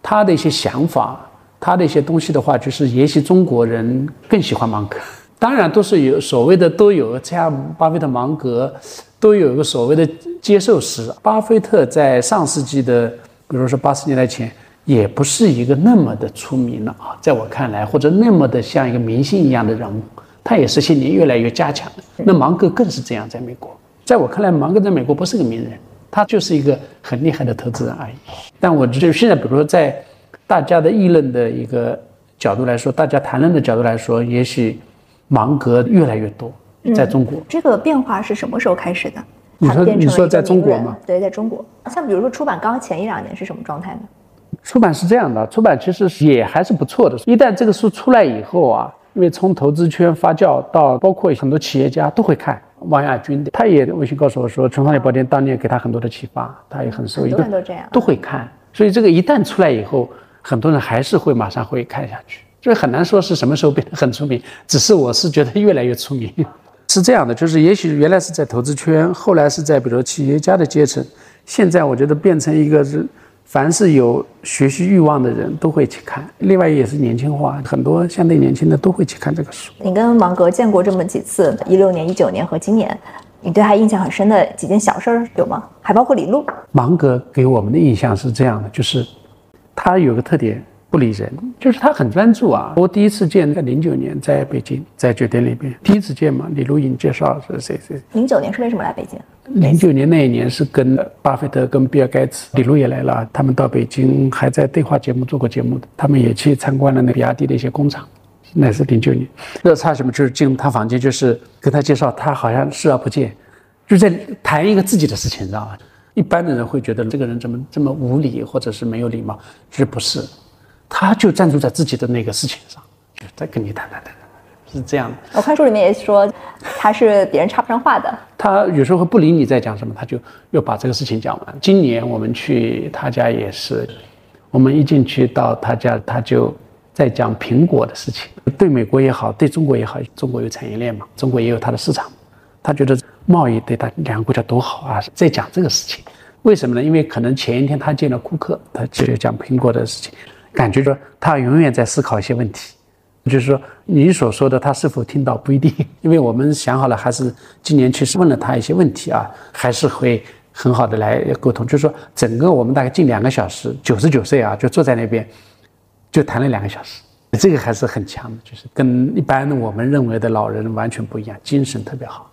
他的一些想法。他的一些东西的话，就是也许中国人更喜欢芒格。当然，都是有所谓的都有，像巴菲特、芒格，都有一个所谓的接受史。巴菲特在上世纪的，比如说八十年代前，也不是一个那么的出名了啊，在我看来，或者那么的像一个明星一样的人物。他也是些年越来越加强。那芒格更是这样，在美国，在我看来，芒格在美国不是个名人，他就是一个很厉害的投资人而已。但我觉得现在，比如说在。大家的议论的一个角度来说，大家谈论的角度来说，也许芒格越来越多，在中国。这个变化是什么时候开始的？你说你说在中国吗？对，在中国。像比如说出版刚前一两年是什么状态呢？出版是这样的，出版其实也还是不错的。一旦这个书出来以后啊，因为从投资圈发酵到包括很多企业家都会看。王亚军的，他也微信告诉我说，《穷查理宝典》当年给他很多的启发，他也很受益。很多人都这样，都会看。所以这个一旦出来以后。很多人还是会马上会看下去，所以很难说是什么时候变得很出名。只是我是觉得越来越出名，是这样的，就是也许原来是在投资圈，后来是在比如企业家的阶层，现在我觉得变成一个是，凡是有学习欲望的人都会去看。另外也是年轻化，很多相对年轻的都会去看这个书。你跟芒格见过这么几次，一六年、一九年和今年，你对他印象很深的几件小事儿有吗？还包括李璐。芒格给我们的印象是这样的，就是。他有个特点，不理人，就是他很专注啊。我第一次见在零九年在北京，在酒店里边第一次见嘛，李如影介绍是谁谁。零九年是为什么来北京？零九年那一年是跟巴菲特、跟比尔盖茨、李璐也来了，他们到北京还在对话节目做过节目的，他们也去参观了那比亚迪的一些工厂，那是零九年。热差什么就是进入他房间，就是跟他介绍，他好像视而不见，就在谈一个自己的事情，你知道吧？一般的人会觉得这个人怎么这么无礼，或者是没有礼貌，其实不是，他就专注在自己的那个事情上，就在跟你谈谈谈谈，是这样的。我看书里面也说，他是别人插不上话的。他有时候会不理你在讲什么，他就又把这个事情讲完。今年我们去他家也是，我们一进去到他家，他就在讲苹果的事情。对美国也好，对中国也好，中国有产业链嘛，中国也有它的市场，他觉得。贸易对他两个国家多好啊！在讲这个事情，为什么呢？因为可能前一天他见了库克，他就讲苹果的事情，感觉说他永远在思考一些问题，就是说，你所说的他是否听到不一定，因为我们想好了，还是今年其实问了他一些问题啊，还是会很好的来沟通。就是说，整个我们大概近两个小时，九十九岁啊，就坐在那边，就谈了两个小时，这个还是很强的，就是跟一般我们认为的老人完全不一样，精神特别好。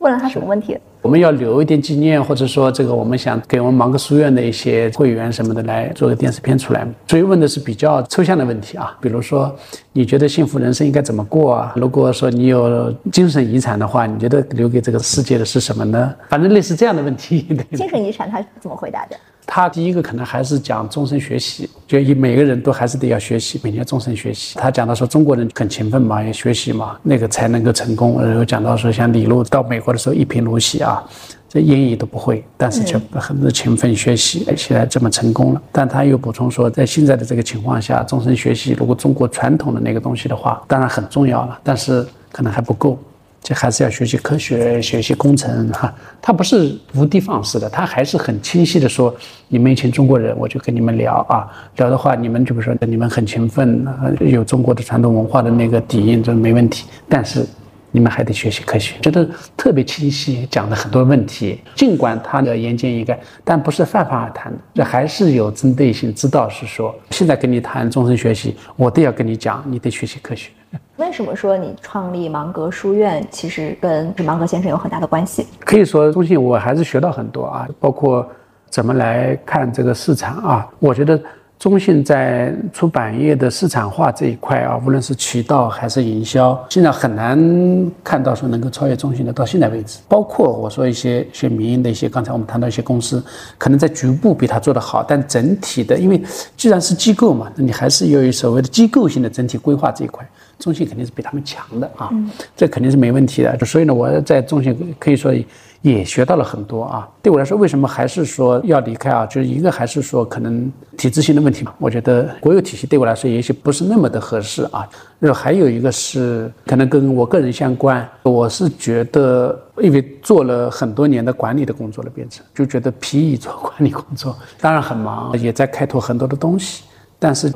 问了他什么问题？我们要留一点纪念，或者说这个我们想给我们芒格书院的一些会员什么的来做个电视片出来。所以问的是比较抽象的问题啊，比如说你觉得幸福人生应该怎么过啊？如果说你有精神遗产的话，你觉得留给这个世界的是什么呢？反正类似这样的问题。精神遗产他怎么回答的？他第一个可能还是讲终身学习，就以每个人都还是得要学习，每天终身学习。他讲到说中国人很勤奋嘛，要学习嘛，那个才能够成功。然后讲到说像李璐到美国的时候一贫如洗啊，这英语都不会，但是却很勤奋学习，现在这么成功了。但他又补充说，在现在的这个情况下，终身学习如果中国传统的那个东西的话，当然很重要了，但是可能还不够。这还是要学习科学，学习工程哈。他不是无的放矢的，他还是很清晰的说：你们一群中国人，我就跟你们聊啊，聊的话，你们就比如说你们很勤奋，有中国的传统文化的那个底蕴，这没问题。但是你们还得学习科学，觉得特别清晰，讲的很多问题。尽管他的言简意赅，但不是泛泛而谈的，这还是有针对性，知道是说现在跟你谈终身学习，我都要跟你讲，你得学习科学。为什么说你创立芒格书院，其实跟芒格先生有很大的关系？可以说，中信我还是学到很多啊，包括怎么来看这个市场啊。我觉得中信在出版业的市场化这一块啊，无论是渠道还是营销，现在很难看到说能够超越中信的。到现在为止，包括我说一些学民营的一些，刚才我们谈到一些公司，可能在局部比他做得好，但整体的，因为既然是机构嘛，那你还是要有所谓的机构性的整体规划这一块。中信肯定是比他们强的啊，这肯定是没问题的。所以呢，我在中信可以说也学到了很多啊。对我来说，为什么还是说要离开啊？就是一个还是说可能体制性的问题嘛。我觉得国有体系对我来说也许不是那么的合适啊。然后还有一个是可能跟我个人相关，我是觉得因为做了很多年的管理的工作了，变成就觉得疲于做管理工作，当然很忙，也在开拓很多的东西，但是。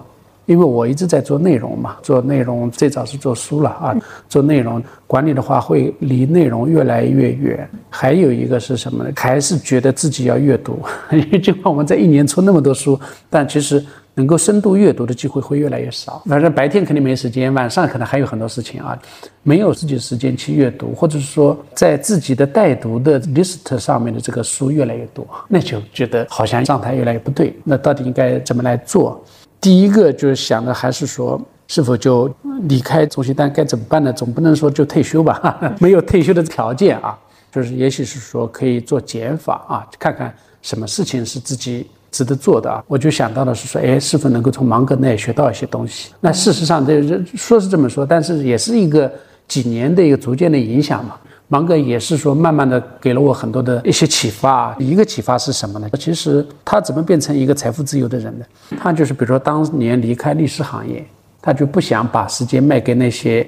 因为我一直在做内容嘛，做内容最早是做书了啊，做内容管理的话会离内容越来越远。还有一个是什么呢？还是觉得自己要阅读，因为尽管我们在一年出那么多书，但其实能够深度阅读的机会会越来越少。反正白天肯定没时间，晚上可能还有很多事情啊，没有自己时间去阅读，或者是说在自己的待读的 list 上面的这个书越来越多，那就觉得好像状态越来越不对。那到底应该怎么来做？第一个就是想的还是说，是否就离开中信？但该怎么办呢？总不能说就退休吧，没有退休的条件啊。就是也许是说可以做减法啊，看看什么事情是自己值得做的啊。我就想到的是说，哎，是否能够从芒格那里学到一些东西？那事实上，这说是这么说，但是也是一个几年的一个逐渐的影响嘛。芒格也是说，慢慢的给了我很多的一些启发。一个启发是什么呢？其实他怎么变成一个财富自由的人呢？他就是比如说当年离开律师行业，他就不想把时间卖给那些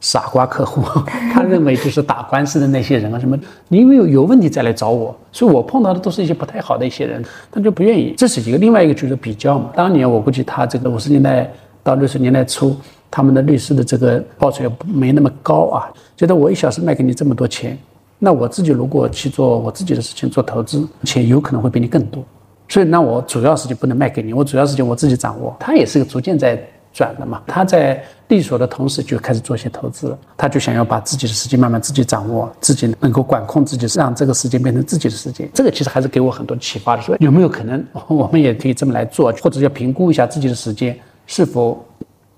傻瓜客户。他认为就是打官司的那些人啊，什么你因为有问题再来找我，所以我碰到的都是一些不太好的一些人，他就不愿意。这是一个另外一个就是比较嘛。当年我估计他这个五十年代到六十年代初。他们的律师的这个报酬也没那么高啊，觉得我一小时卖给你这么多钱，那我自己如果去做我自己的事情，做投资，钱有可能会比你更多，所以那我主要事情不能卖给你，我主要事情我自己掌握。他也是个逐渐在转的嘛，他在利索的同时就开始做一些投资，他就想要把自己的时间慢慢自己掌握，自己能够管控自己，让这个时间变成自己的时间。这个其实还是给我很多启发的，说有没有可能我们也可以这么来做，或者要评估一下自己的时间是否。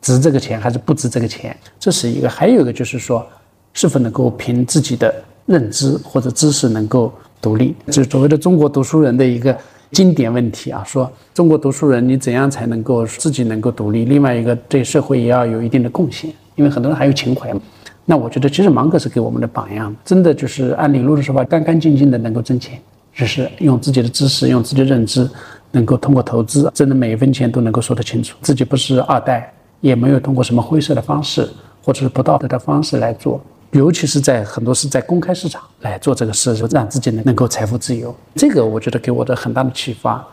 值这个钱还是不值这个钱，这是一个；还有一个就是说，是否能够凭自己的认知或者知识能够独立，就是所谓的中国读书人的一个经典问题啊。说中国读书人你怎样才能够自己能够独立？另外一个对社会也要有一定的贡献，因为很多人还有情怀嘛。那我觉得其实芒格是给我们的榜样，真的就是按李路的说法，干干净净的能够挣钱，就是用自己的知识、用自己的认知，能够通过投资挣的每一分钱都能够说得清楚，自己不是二代。也没有通过什么灰色的方式，或者是不道德的方式来做，尤其是在很多是在公开市场来做这个事，就让自己能能够财富自由。这个我觉得给我的很大的启发。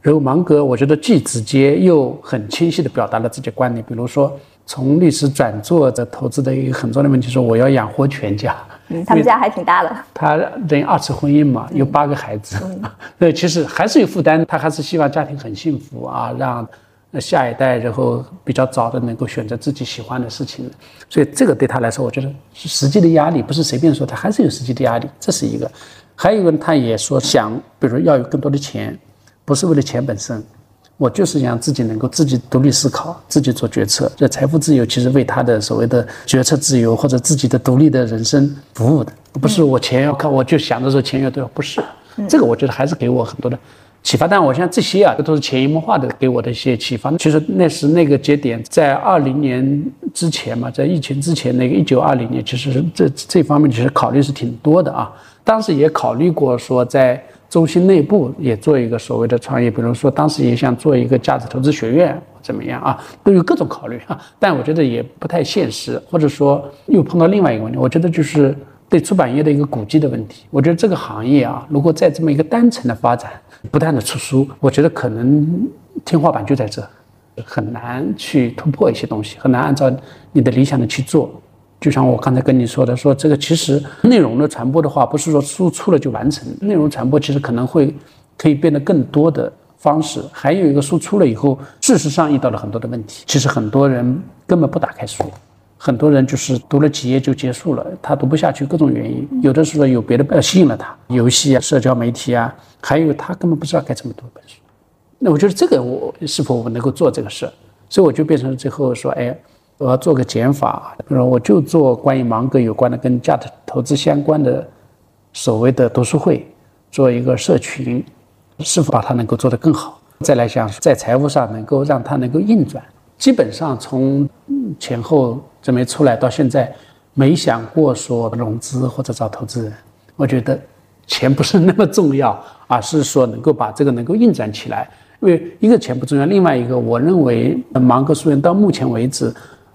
然后芒格，我觉得既直接又很清晰地表达了自己的观点。比如说，从律师转做的投资的一个很重要的问题，说我要养活全家。嗯，他们家还挺大的。他等于二次婚姻嘛，有八个孩子，对，其实还是有负担。他还是希望家庭很幸福啊，让那下一代然后比较早的能够选择自己喜欢的事情。所以这个对他来说，我觉得是实际的压力，不是随便说，他还是有实际的压力。这是一个。还有一个，他也说想，比如要有更多的钱，不是为了钱本身。我就是想自己能够自己独立思考，自己做决策。这财富自由其实为他的所谓的决策自由或者自己的独立的人生服务的，不是我钱要靠，我就想着说钱越多，不是。这个我觉得还是给我很多的 启发。但我想这些啊，这都是潜移默化的给我的一些启发。其实那是那个节点，在二零年之前嘛，在疫情之前那个一九二零年，其实这这方面其实考虑是挺多的啊。当时也考虑过说在。中心内部也做一个所谓的创业，比如说当时也想做一个价值投资学院，怎么样啊？都有各种考虑啊，但我觉得也不太现实，或者说又碰到另外一个问题，我觉得就是对出版业的一个估计的问题。我觉得这个行业啊，如果在这么一个单层的发展，不断的出书，我觉得可能天花板就在这，很难去突破一些东西，很难按照你的理想的去做。就像我刚才跟你说的，说这个其实内容的传播的话，不是说输出了就完成。内容传播其实可能会可以变得更多的方式。还有一个输出了以后，事实上遇到了很多的问题。其实很多人根本不打开书，很多人就是读了几页就结束了，他读不下去，各种原因。有的时候有别的呃吸引了他，游戏啊、社交媒体啊，还有他根本不知道该怎么读一本书。那我觉得这个我是否我能够做这个事儿，所以我就变成最后说，哎。我要做个减法，比如我就做关于芒格有关的、跟价值投资相关的所谓的读书会，做一个社群，是否把它能够做得更好？再来想在财务上能够让它能够运转。基本上从前后准备出来到现在，没想过说融资或者找投资人。我觉得钱不是那么重要，而是说能够把这个能够运转起来。因为一个钱不重要，另外一个我认为芒格书院到目前为止。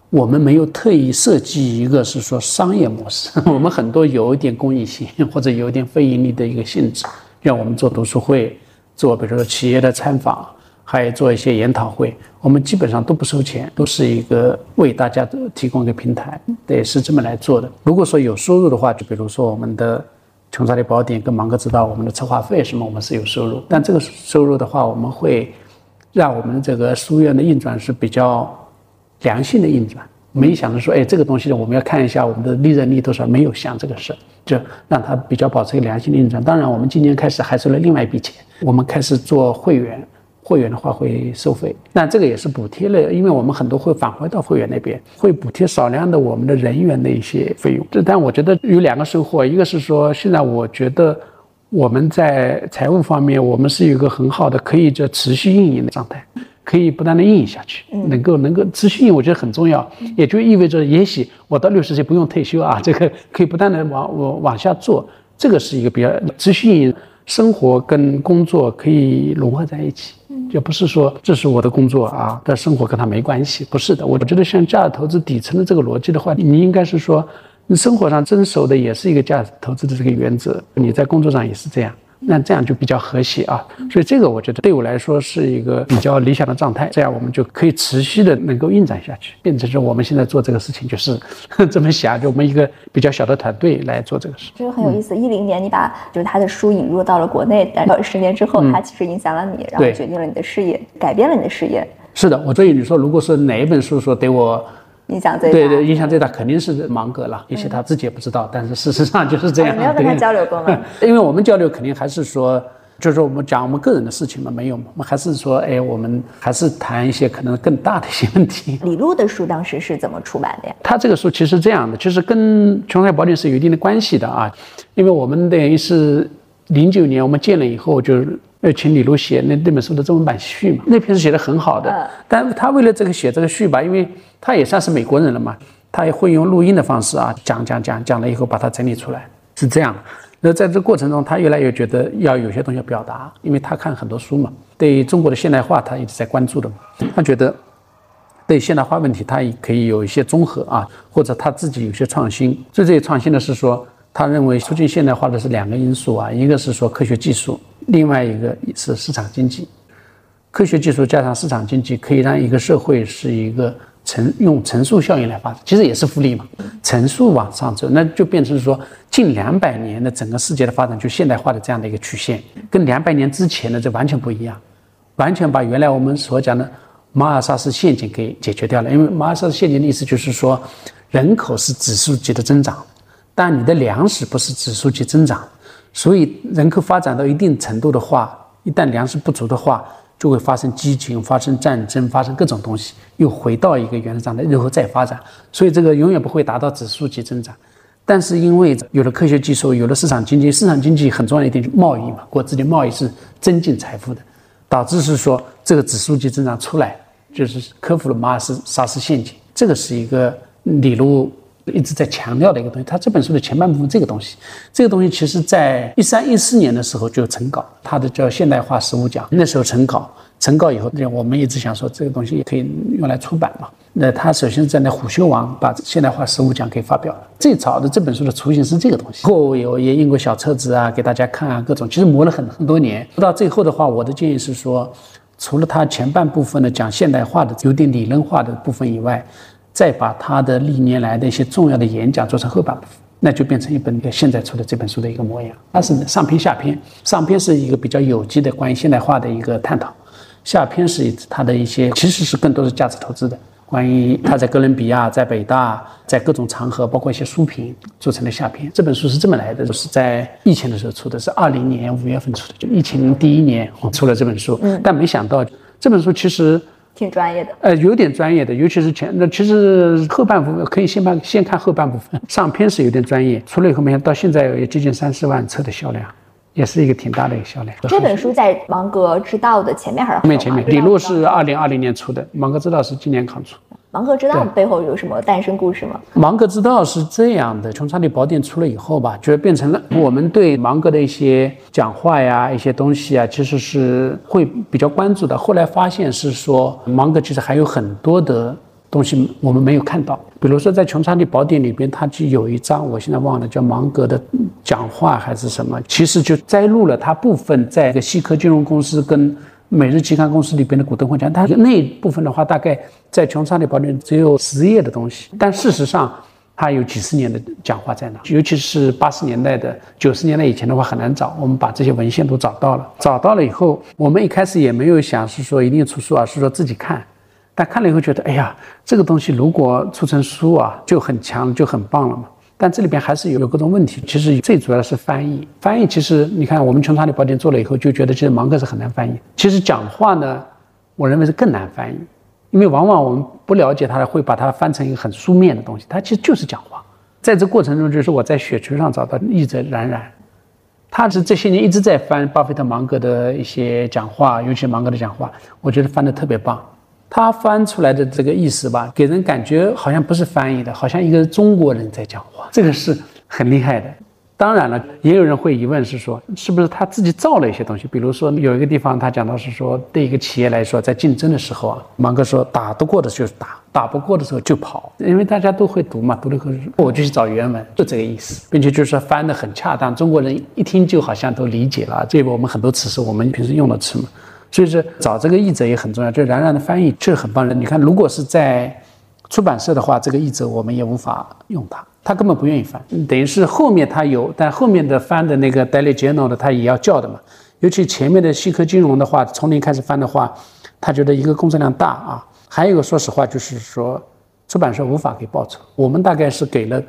我们没有特意设计一个是说商业模式，我们很多有一点公益性或者有一点非盈利的一个性质，让我们做读书会，做比如说企业的参访，还有做一些研讨会，我们基本上都不收钱，都是一个为大家提供一个平台，对，是这么来做的。如果说有收入的话，就比如说我们的《穷查理宝典》跟芒格知道我们的策划费什么，我们是有收入，但这个收入的话，我们会让我们这个书院的运转是比较。良性的运转，没想着说，哎，这个东西，我们要看一下我们的利润率多少，没有想这个事，就让它比较保持一个良性的运转。当然，我们今年开始还收了另外一笔钱，我们开始做会员，会员的话会收费，那这个也是补贴了，因为我们很多会返回到会员那边，会补贴少量的我们的人员的一些费用。这但我觉得有两个收获，一个是说，现在我觉得我们在财务方面，我们是有一个很好的可以叫持续运营的状态。可以不断的运营下去，能够能够持续运营，我觉得很重要，也就意味着，也许我到六十岁不用退休啊，这个可以不断的往往往下做，这个是一个比较持续运营，生活跟工作可以融合在一起，也不是说这是我的工作啊，但生活跟他没关系，不是的，我觉得像价值投资底层的这个逻辑的话，你应该是说，你生活上遵守的也是一个价值投资的这个原则，你在工作上也是这样。那这样就比较和谐啊，所以这个我觉得对我来说是一个比较理想的状态，这样我们就可以持续的能够运转下去，变成是我们现在做这个事情就是 这么想，就我们一个比较小的团队来做这个事。这个很有意思。一零年你把就是他的书引入到了国内，但是十年之后，他其实影响了你，然后决定了你的事业，改变了你的事业。是的，我所以你说，如果是哪一本书说对我。影响最大，对对，影响最大肯定是芒格了，也许他自己也不知道，但是事实上就是这样。没有跟他交流过吗？因为我们交流肯定还是说，就是说我们讲我们个人的事情嘛，没有嘛，我们还是说，哎，我们还是谈一些可能更大的一些问题。李路的书当时是怎么出版的呀？他这个书其实这样的，其实跟《穷山宝典》是有一定的关系的啊，因为我们等于是零九年我们建了以后就。要请李路写那那本书的中文版序嘛？那篇是写的很好的，但他为了这个写这个序吧，因为他也算是美国人了嘛，他也会用录音的方式啊，讲讲讲讲了以后把它整理出来，是这样的。那在这过程中，他越来越觉得要有些东西要表达，因为他看很多书嘛，对中国的现代化他一直在关注的嘛，他觉得对现代化问题他也可以有一些综合啊，或者他自己有些创新。最最创新的是说，他认为促进现代化的是两个因素啊，一个是说科学技术。另外一个是市场经济，科学技术加上市场经济，可以让一个社会是一个乘用乘数效应来发展，其实也是复利嘛，乘数往上走，那就变成说近两百年的整个世界的发展，就现代化的这样的一个曲线，跟两百年之前的这完全不一样，完全把原来我们所讲的马尔萨斯陷阱给解决掉了。因为马尔萨斯陷阱的意思就是说，人口是指数级的增长，但你的粮食不是指数级增长，所以人口发展到一定程度的话，一旦粮食不足的话。就会发生激情，发生战争，发生各种东西，又回到一个原来状态，日后再发展。所以这个永远不会达到指数级增长。但是因为有了科学技术，有了市场经济，市场经济很重要一点就贸易嘛，国际的贸易是增进财富的，导致是说这个指数级增长出来，就是克服了马尔斯萨斯陷阱。这个是一个理路。一直在强调的一个东西，他这本书的前半部分这个东西，这个东西其实在一三一四年的时候就成稿，他的叫《现代化实务讲》，那时候成稿，成稿以后，我们一直想说这个东西也可以用来出版嘛。那他首先在那虎嗅网把《现代化实务讲》给发表了，最早的这本书的雏形是这个东西，后有也印过小册子啊，给大家看啊，各种，其实磨了很很多年。到最后的话，我的建议是说，除了他前半部分的讲现代化的有点理论化的部分以外。再把他的历年来的一些重要的演讲做成后半部分，那就变成一本现在出的这本书的一个模样。它是上篇下篇，上篇是一个比较有机的关于现代化的一个探讨，下篇是他的一些其实是更多是价值投资的，关于他在哥伦比亚、在北大、在各种场合，包括一些书评做成的下篇。这本书是这么来的，是在疫情的时候出的，是二零年五月份出的，就疫情第一年出了这本书。嗯，但没想到这本书其实。挺专业的，呃，有点专业的，尤其是前那其实后半部分可以先把先看后半部分，上篇是有点专业，出了以后，没想到到现在也接近三四万册的销量，也是一个挺大的一个销量。这本书在《芒格之道》的前面还是后面？前面，李璐是二零二零年出的，《芒格之道》是今年刚出。芒格之道背后有什么诞生故事吗？芒格之道是这样的：穷查理宝典出了以后吧，就变成了我们对芒格的一些讲话呀、一些东西啊，其实是会比较关注的。后来发现是说，芒格其实还有很多的东西我们没有看到。比如说，在穷查理宝典里边，它就有一章，我现在忘了叫芒格的讲话还是什么，其实就摘录了他部分在一个西科金融公司跟。每日期刊公司里边的股东会讲，他那一部分的话，大概在穷查理宝典只有十页的东西，但事实上它有几十年的讲话在那，尤其是八十年代的、九十年代以前的话很难找。我们把这些文献都找到了，找到了以后，我们一开始也没有想是说一定出书啊，是说自己看，但看了以后觉得，哎呀，这个东西如果出成书啊，就很强，就很棒了嘛。但这里边还是有有各种问题，其实最主要的是翻译。翻译其实你看，我们穷查理宝典做了以后，就觉得其实芒格是很难翻译。其实讲话呢，我认为是更难翻译，因为往往我们不了解他，会把它翻成一个很书面的东西。它其实就是讲话。在这过程中，就是我在雪球上找到译者冉冉，他是这些年一直在翻巴菲特、芒格的一些讲话，尤其芒格的讲话，我觉得翻得特别棒。他翻出来的这个意思吧，给人感觉好像不是翻译的，好像一个中国人在讲话，这个是很厉害的。当然了，也有人会疑问是说，是不是他自己造了一些东西？比如说有一个地方他讲到是说，对一个企业来说，在竞争的时候啊，芒格说打得过的就是打，打不过的时候就跑，因为大家都会读嘛，读了以后我就去找原文，就这个意思，并且就是说翻得很恰当，中国人一听就好像都理解了。这个我们很多词是我们平时用的词嘛。所以说找这个译者也很重要，就冉冉的翻译确实很棒的。你看，如果是在出版社的话，这个译者我们也无法用他，他根本不愿意翻。等于是后面他有，但后面的翻的那个 Daily Journal 的他也要叫的嘛。尤其前面的西科金融的话，从零开始翻的话，他觉得一个工作量大啊。还有一个说实话就是说，出版社无法给报酬，我们大概是给了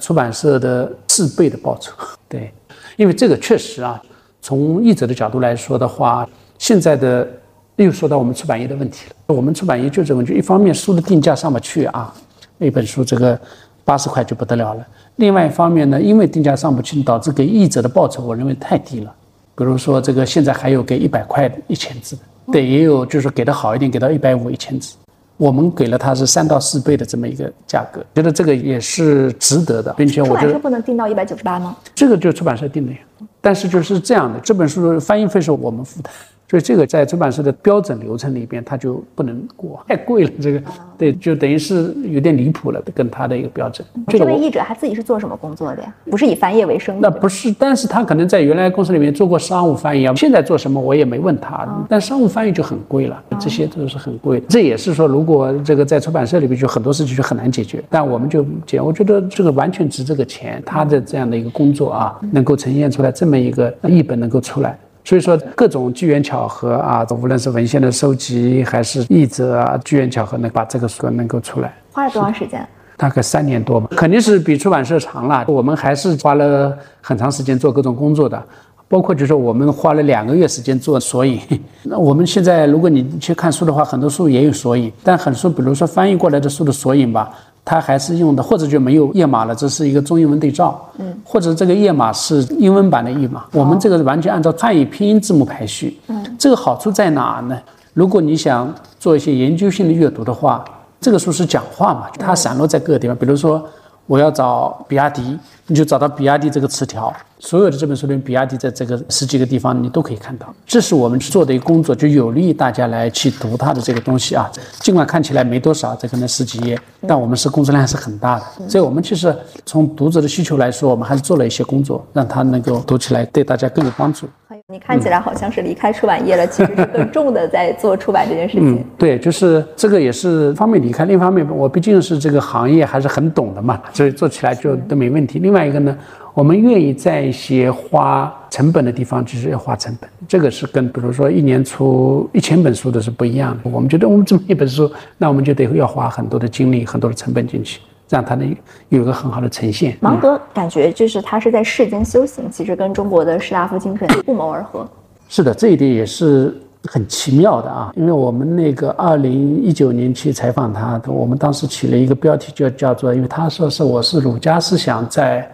出版社的四倍的报酬。对，因为这个确实啊，从译者的角度来说的话。现在的又说到我们出版业的问题了。我们出版业就这问题，一方面书的定价上不去啊，那本书这个八十块就不得了了；另外一方面呢，因为定价上不去，导致给译者的报酬我认为太低了。比如说这个现在还有给一百块一千字的，对，也有就是给的好一点，给到一百五一千字。我们给了他是三到四倍的这么一个价格，觉得这个也是值得的，并且我觉得不能定到一百九十八吗？这个就是出版社定的呀。但是就是这样的，这本书翻译费是我们付的，所以这个在出版社的标准流程里边，它就不能过，太贵了。这个对，就等于是有点离谱了，跟他的一个标准。这位译者他自己是做什么工作的呀？不是以翻译为生的。那不是，但是他可能在原来公司里面做过商务翻译啊。现在做什么我也没问他，但商务翻译就很贵了，这些都是很贵。这也是说，如果这个在出版社里面，就很多事情就很难解决。但我们就解，我觉得这个完全值这个钱。他的这样的一个工作啊，能够呈现出来这么一个译本能够出来。所以说，各种机缘巧合啊，无论是文献的收集，还是译者啊，机缘巧合能把这个书能够出来，花了多长时间？大概三年多吧，肯定是比出版社长了。我们还是花了很长时间做各种工作的，包括就是我们花了两个月时间做索引。那我们现在如果你去看书的话，很多书也有索引，但很多书，比如说翻译过来的书的索引吧。它还是用的，或者就没有页码了，这是一个中英文对照，嗯，或者这个页码是英文版的页码，我们这个是完全按照汉语拼音字母排序，嗯，这个好处在哪呢？如果你想做一些研究性的阅读的话，这个书是讲话嘛，它散落在各个地方，比如说我要找比亚迪，你就找到比亚迪这个词条。所有的这本书里，比亚迪在这个十几个地方你都可以看到，这是我们做的一个工作，就有利于大家来去读它的这个东西啊。尽管看起来没多少，这可能十几页，但我们是工作量是很大的。所以我们其实从读者的需求来说，我们还是做了一些工作，让他能够读起来对大家更有帮助。你看起来好像是离开出版业了，其实是更 重的在做出版这件事情。嗯，对，就是这个也是方面离开，另一方面我毕竟是这个行业还是很懂的嘛，所以做起来就都没问题。另外一个呢。我们愿意在一些花成本的地方，就是要花成本。这个是跟比如说一年出一千本书的是不一样的。我们觉得我们这么一本书，那我们就得要花很多的精力、很多的成本进去，让它能有一个很好的呈现。芒格感觉就是他是在世间修行，其实跟中国的士大夫精神不谋而合。是的，这一点也是很奇妙的啊。因为我们那个二零一九年去采访他，我们当时起了一个标题，就叫做，因为他说是我是儒家思想在。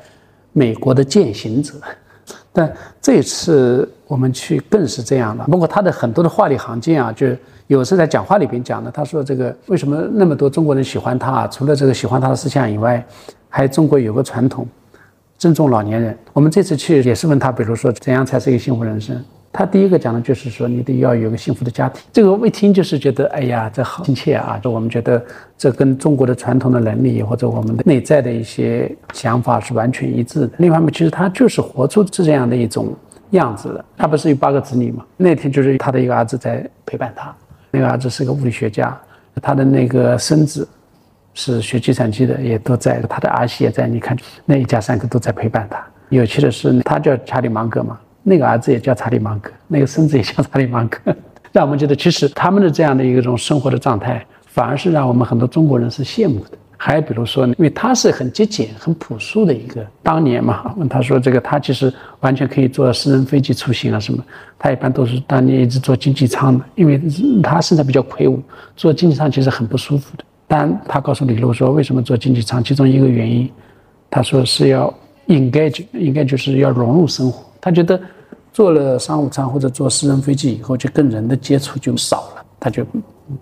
美国的践行者，但这次我们去更是这样了。包括他的很多的话里行间啊，就有时在讲话里边讲的。他说：“这个为什么那么多中国人喜欢他啊？除了这个喜欢他的思想以外，还中国有个传统，尊重老年人。我们这次去也是问他，比如说怎样才是一个幸福人生。”他第一个讲的就是说，你得要有个幸福的家庭。这个我一听就是觉得，哎呀，这好亲切啊！这我们觉得这跟中国的传统的能力或者我们的内在的一些想法是完全一致的。另一方面，其实他就是活出这样的一种样子的。他不是有八个子女吗？那天就是他的一个儿子在陪伴他，那个儿子是个物理学家，他的那个孙子是学计算机的，也都在，他的儿媳也在。你看，那一家三口都在陪伴他。有趣的是，他叫查理芒格嘛。那个儿子也叫查理芒格，那个孙子也叫查理芒格，让我们觉得其实他们的这样的一种生活的状态，反而是让我们很多中国人是羡慕的。还比如说，因为他是很节俭、很朴素的一个，当年嘛，问他说这个他其实完全可以坐私人飞机出行啊什么，他一般都是当年一直坐经济舱的，因为他身材比较魁梧，坐经济舱其实很不舒服的。但他告诉李璐说，为什么坐经济舱？其中一个原因，他说是要应该就应该就是要融入生活。他觉得坐了商务舱或者坐私人飞机以后，就跟人的接触就少了，他就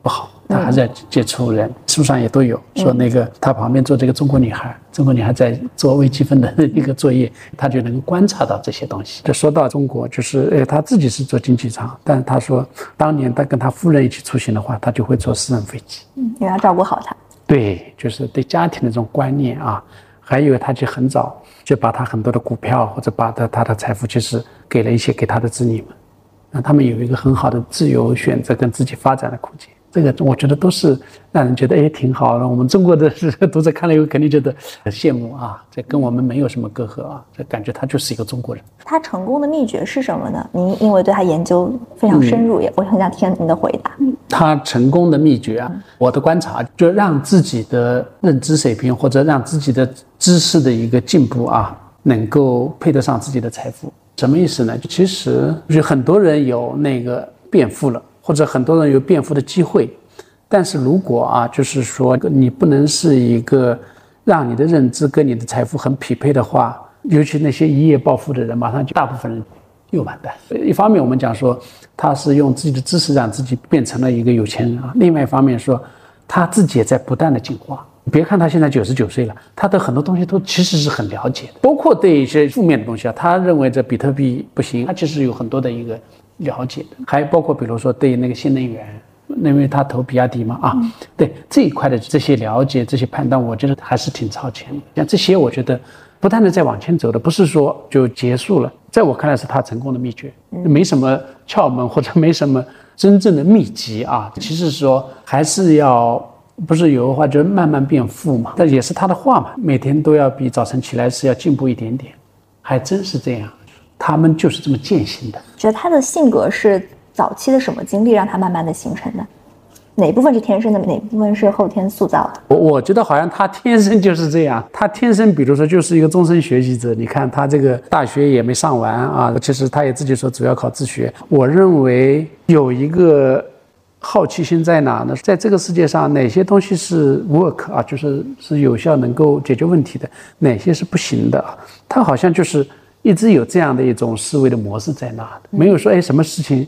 不好。他还在接触人，书上也都有说那个他旁边坐这个中国女孩，中国女孩在做微积分的一个作业，他就能够观察到这些东西。就说到中国，就是呃他自己是做经济舱，但他说当年他跟他夫人一起出行的话，他就会坐私人飞机，嗯，因为要照顾好他。对，就是对家庭的这种观念啊，还有他就很早。就把他很多的股票或者把他他的财富，其实给了一些给他的子女们，让他们有一个很好的自由选择跟自己发展的空间。这个我觉得都是让人觉得哎挺好的。我们中国的读者看了以后肯定觉得很羡慕啊，这跟我们没有什么隔阂啊，这感觉他就是一个中国人。他成功的秘诀是什么呢？您因为对他研究非常深入，也我很想听您的回答。他成功的秘诀啊，我的观察就让自己的认知水平或者让自己的知识的一个进步啊，能够配得上自己的财富。什么意思呢？其实就很多人有那个变富了。或者很多人有变富的机会，但是如果啊，就是说你不能是一个让你的认知跟你的财富很匹配的话，尤其那些一夜暴富的人，马上就大部分人又完蛋。一方面我们讲说他是用自己的知识让自己变成了一个有钱人啊，另外一方面说他自己也在不断的进化。别看他现在九十九岁了，他的很多东西都其实是很了解的，包括对一些负面的东西啊，他认为这比特币不行，他其实有很多的一个。了解的，还包括比如说对那个新能源，因为他投比亚迪嘛啊，对这一块的这些了解、这些判断，我觉得还是挺超前的。像这些，我觉得不断的在往前走的，不是说就结束了。在我看来，是他成功的秘诀，没什么窍门或者没什么真正的秘籍啊。其实说还是要，不是有个话就是慢慢变富嘛，但也是他的话嘛，每天都要比早晨起来是要进步一点点，还真是这样。他们就是这么践行的。觉得他的性格是早期的什么经历让他慢慢的形成的？哪部分是天生的，哪部分是后天塑造的？我我觉得好像他天生就是这样，他天生比如说就是一个终身学习者。你看他这个大学也没上完啊，其实他也自己说主要靠自学。我认为有一个好奇心在哪呢？在这个世界上，哪些东西是 work 啊，就是是有效能够解决问题的，哪些是不行的？他好像就是。一直有这样的一种思维的模式在那，没有说哎什么事情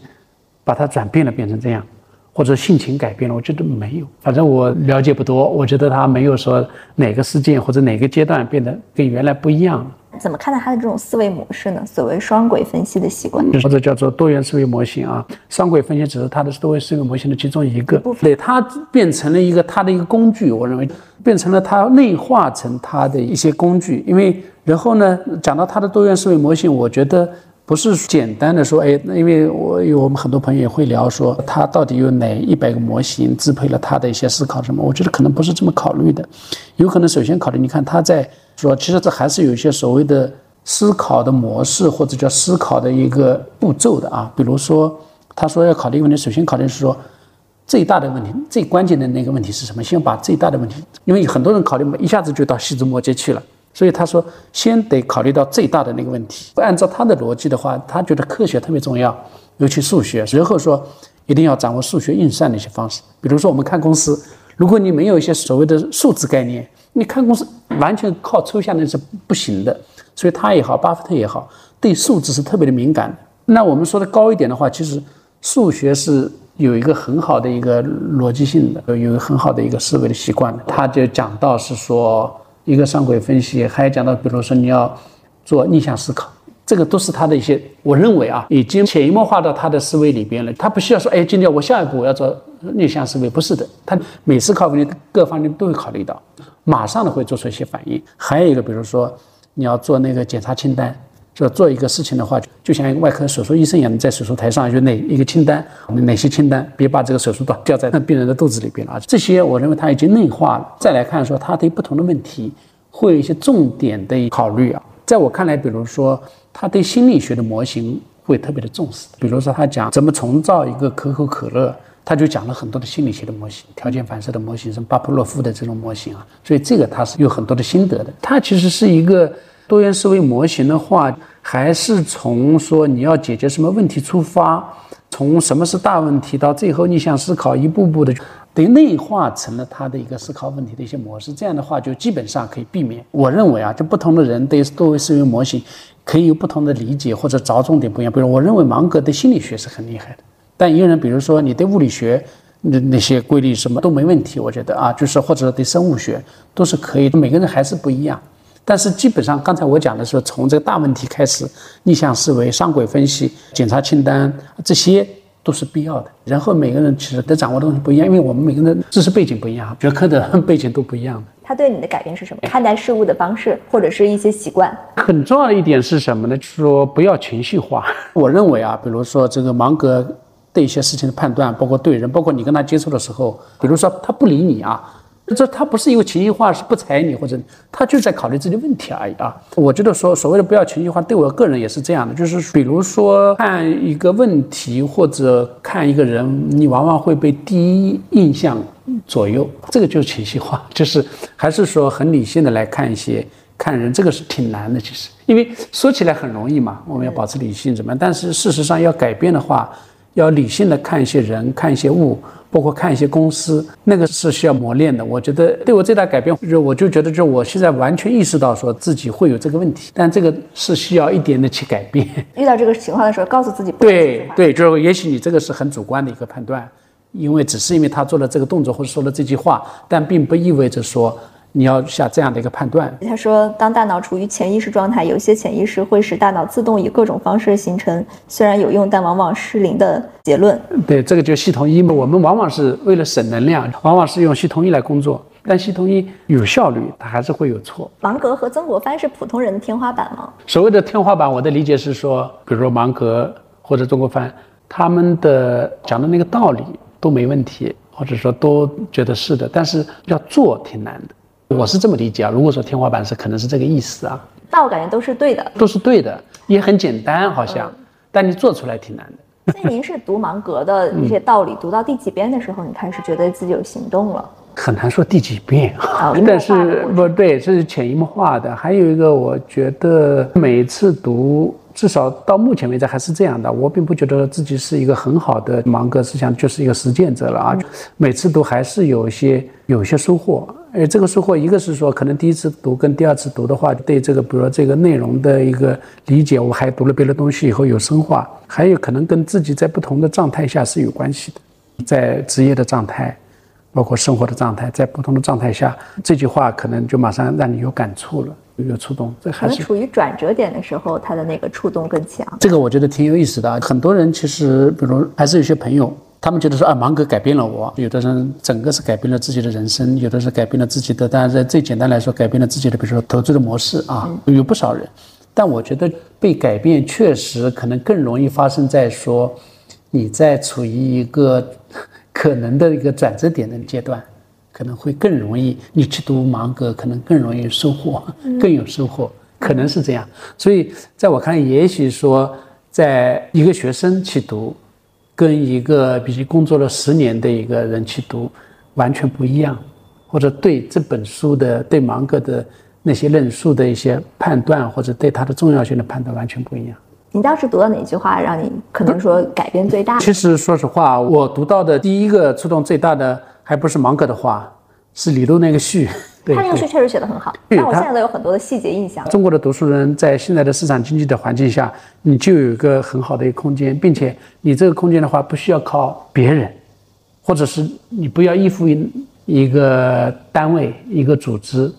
把它转变了变成这样，或者性情改变了，我觉得没有。反正我了解不多，我觉得他没有说哪个事件或者哪个阶段变得跟原来不一样。怎么看待他的这种思维模式呢？所谓双轨分析的习惯，或者叫做多元思维模型啊。双轨分析只是他的多元思维模型的其中一个部分，对它变成了一个他的一个工具。我认为变成了他内化成他的一些工具，因为。然后呢，讲到他的多元思维模型，我觉得不是简单的说，哎，因为我有我们很多朋友也会聊说，他到底有哪一百个模型支配了他的一些思考什么？我觉得可能不是这么考虑的，有可能首先考虑，你看他在说，其实这还是有一些所谓的思考的模式或者叫思考的一个步骤的啊。比如说，他说要考虑问题，首先考虑是说最大的问题、最关键的那个问题是什么？先把最大的问题，因为很多人考虑一下子就到细枝末节去了。所以他说，先得考虑到最大的那个问题。按照他的逻辑的话，他觉得科学特别重要，尤其数学。然后说，一定要掌握数学运算的一些方式。比如说，我们看公司，如果你没有一些所谓的数字概念，你看公司完全靠抽象的是不行的。所以他也好，巴菲特也好，对数字是特别的敏感。那我们说的高一点的话，其实数学是有一个很好的一个逻辑性的，有一个很好的一个思维的习惯的。他就讲到是说。一个上轨分析，还讲到，比如说你要做逆向思考，这个都是他的一些，我认为啊，已经潜移默化到他的思维里边了。他不需要说，哎，今天我下一步我要做逆向思维，不是的，他每次考问题各方面都会考虑到，马上的会做出一些反应。还有一个，比如说你要做那个检查清单。就做一个事情的话，就像一个外科手术医生一样，在手术台上有哪一个清单，哪些清单，别把这个手术刀掉在那病人的肚子里边了啊！这些我认为他已经内化了。再来看说，他对不同的问题会有一些重点的考虑啊。在我看来，比如说他对心理学的模型会特别的重视。比如说他讲怎么重造一个可口可乐，他就讲了很多的心理学的模型、条件反射的模型，什么巴甫洛夫的这种模型啊。所以这个他是有很多的心得的。他其实是一个多元思维模型的话。还是从说你要解决什么问题出发，从什么是大问题到最后逆向思考，一步步的得内化成了他的一个思考问题的一些模式。这样的话就基本上可以避免。我认为啊，就不同的人对多维思维模型可以有不同的理解或者着重点不一样。比如我认为芒格对心理学是很厉害的，但有人比如说你对物理学那那些规律什么都没问题，我觉得啊，就是或者对生物学都是可以。每个人还是不一样。但是基本上，刚才我讲的是从这个大问题开始，逆向思维、上轨分析、检查清单，这些都是必要的。然后每个人其实得掌握的东西不一样，因为我们每个人知识背景不一样，学科的 背景都不一样的。他对你的改变是什么？看待事物的方式，或者是一些习惯。很重要的一点是什么呢？就是说不要情绪化。我认为啊，比如说这个芒格对一些事情的判断，包括对人，包括你跟他接触的时候，比如说他不理你啊。这他不是因为情绪化，是不睬你，或者他就在考虑自己问题而已啊。我觉得说所谓的不要情绪化，对我个人也是这样的，就是比如说看一个问题或者看一个人，你往往会被第一印象左右，这个就是情绪化，就是还是说很理性的来看一些看人，这个是挺难的。其实，因为说起来很容易嘛，我们要保持理性怎么样？但是事实上要改变的话，要理性的看一些人，看一些物。包括看一些公司，那个是需要磨练的。我觉得对我最大改变，就是我就觉得，就我现在完全意识到说自己会有这个问题，但这个是需要一点的去改变。遇到这个情况的时候，告诉自己。对对，就是也许你这个是很主观的一个判断，因为只是因为他做了这个动作或者说了这句话，但并不意味着说你要下这样的一个判断。他说，当大脑处于潜意识状态，有些潜意识会使大脑自动以各种方式形成虽然有用但往往失灵的结论。对，这个就是系统一嘛。我们往往是为了省能量，往往是用系统一来工作。但系统一有效率，它还是会有错。芒格和曾国藩是普通人的天花板吗？所谓的天花板，我的理解是说，比如说芒格或者曾国藩，他们的讲的那个道理都没问题，或者说都觉得是的，但是要做挺难的。我是这么理解啊。如果说天花板是，可能是这个意思啊。但我感觉都是对的，都是对的，也很简单，好像，但你做出来挺难的。所以您是读芒格的 一些道理，读到第几遍的时候，你开始觉得自己有行动了？很难说第几遍，但是不对，这是潜移默化的。还有一个，我觉得每次读，至少到目前为止还是这样的。我并不觉得自己是一个很好的芒格思想，就是一个实践者了啊。每次读还是有一些有一些收获。哎，这个收获，一个是说，可能第一次读跟第二次读的话，对这个，比如说这个内容的一个理解，我还读了别的东西以后有深化。还有可能跟自己在不同的状态下是有关系的，在职业的状态。包括生活的状态，在不同的状态下，这句话可能就马上让你有感触了，有触动。这还是处于转折点的时候，他的那个触动更强。这个我觉得挺有意思的。很多人其实，比如还是有些朋友，他们觉得说啊，芒格改变了我。有的人整个是改变了自己的人生，有的是改变了自己的。当然，在最简单来说，改变了自己的，比如说投资的模式啊，有不少人。但我觉得被改变确实可能更容易发生在说你在处于一个。可能的一个转折点的阶段，可能会更容易。你去读芒格，可能更容易收获，更有收获，可能是这样。所以，在我看来，也许说，在一个学生去读，跟一个比如工作了十年的一个人去读，完全不一样，或者对这本书的、对芒格的那些论述的一些判断，或者对它的重要性的判断，完全不一样。你当时读到哪句话让你可能说改变最大？其实说实话，我读到的第一个触动最大的，还不是芒格的话，是李路那个序。他那个序确实写得很好，但我现在都有很多的细节印象。中国的读书人在现在的市场经济的环境下，你就有一个很好的一个空间，并且你这个空间的话，不需要靠别人，或者是你不要依附于一个单位、一个组织，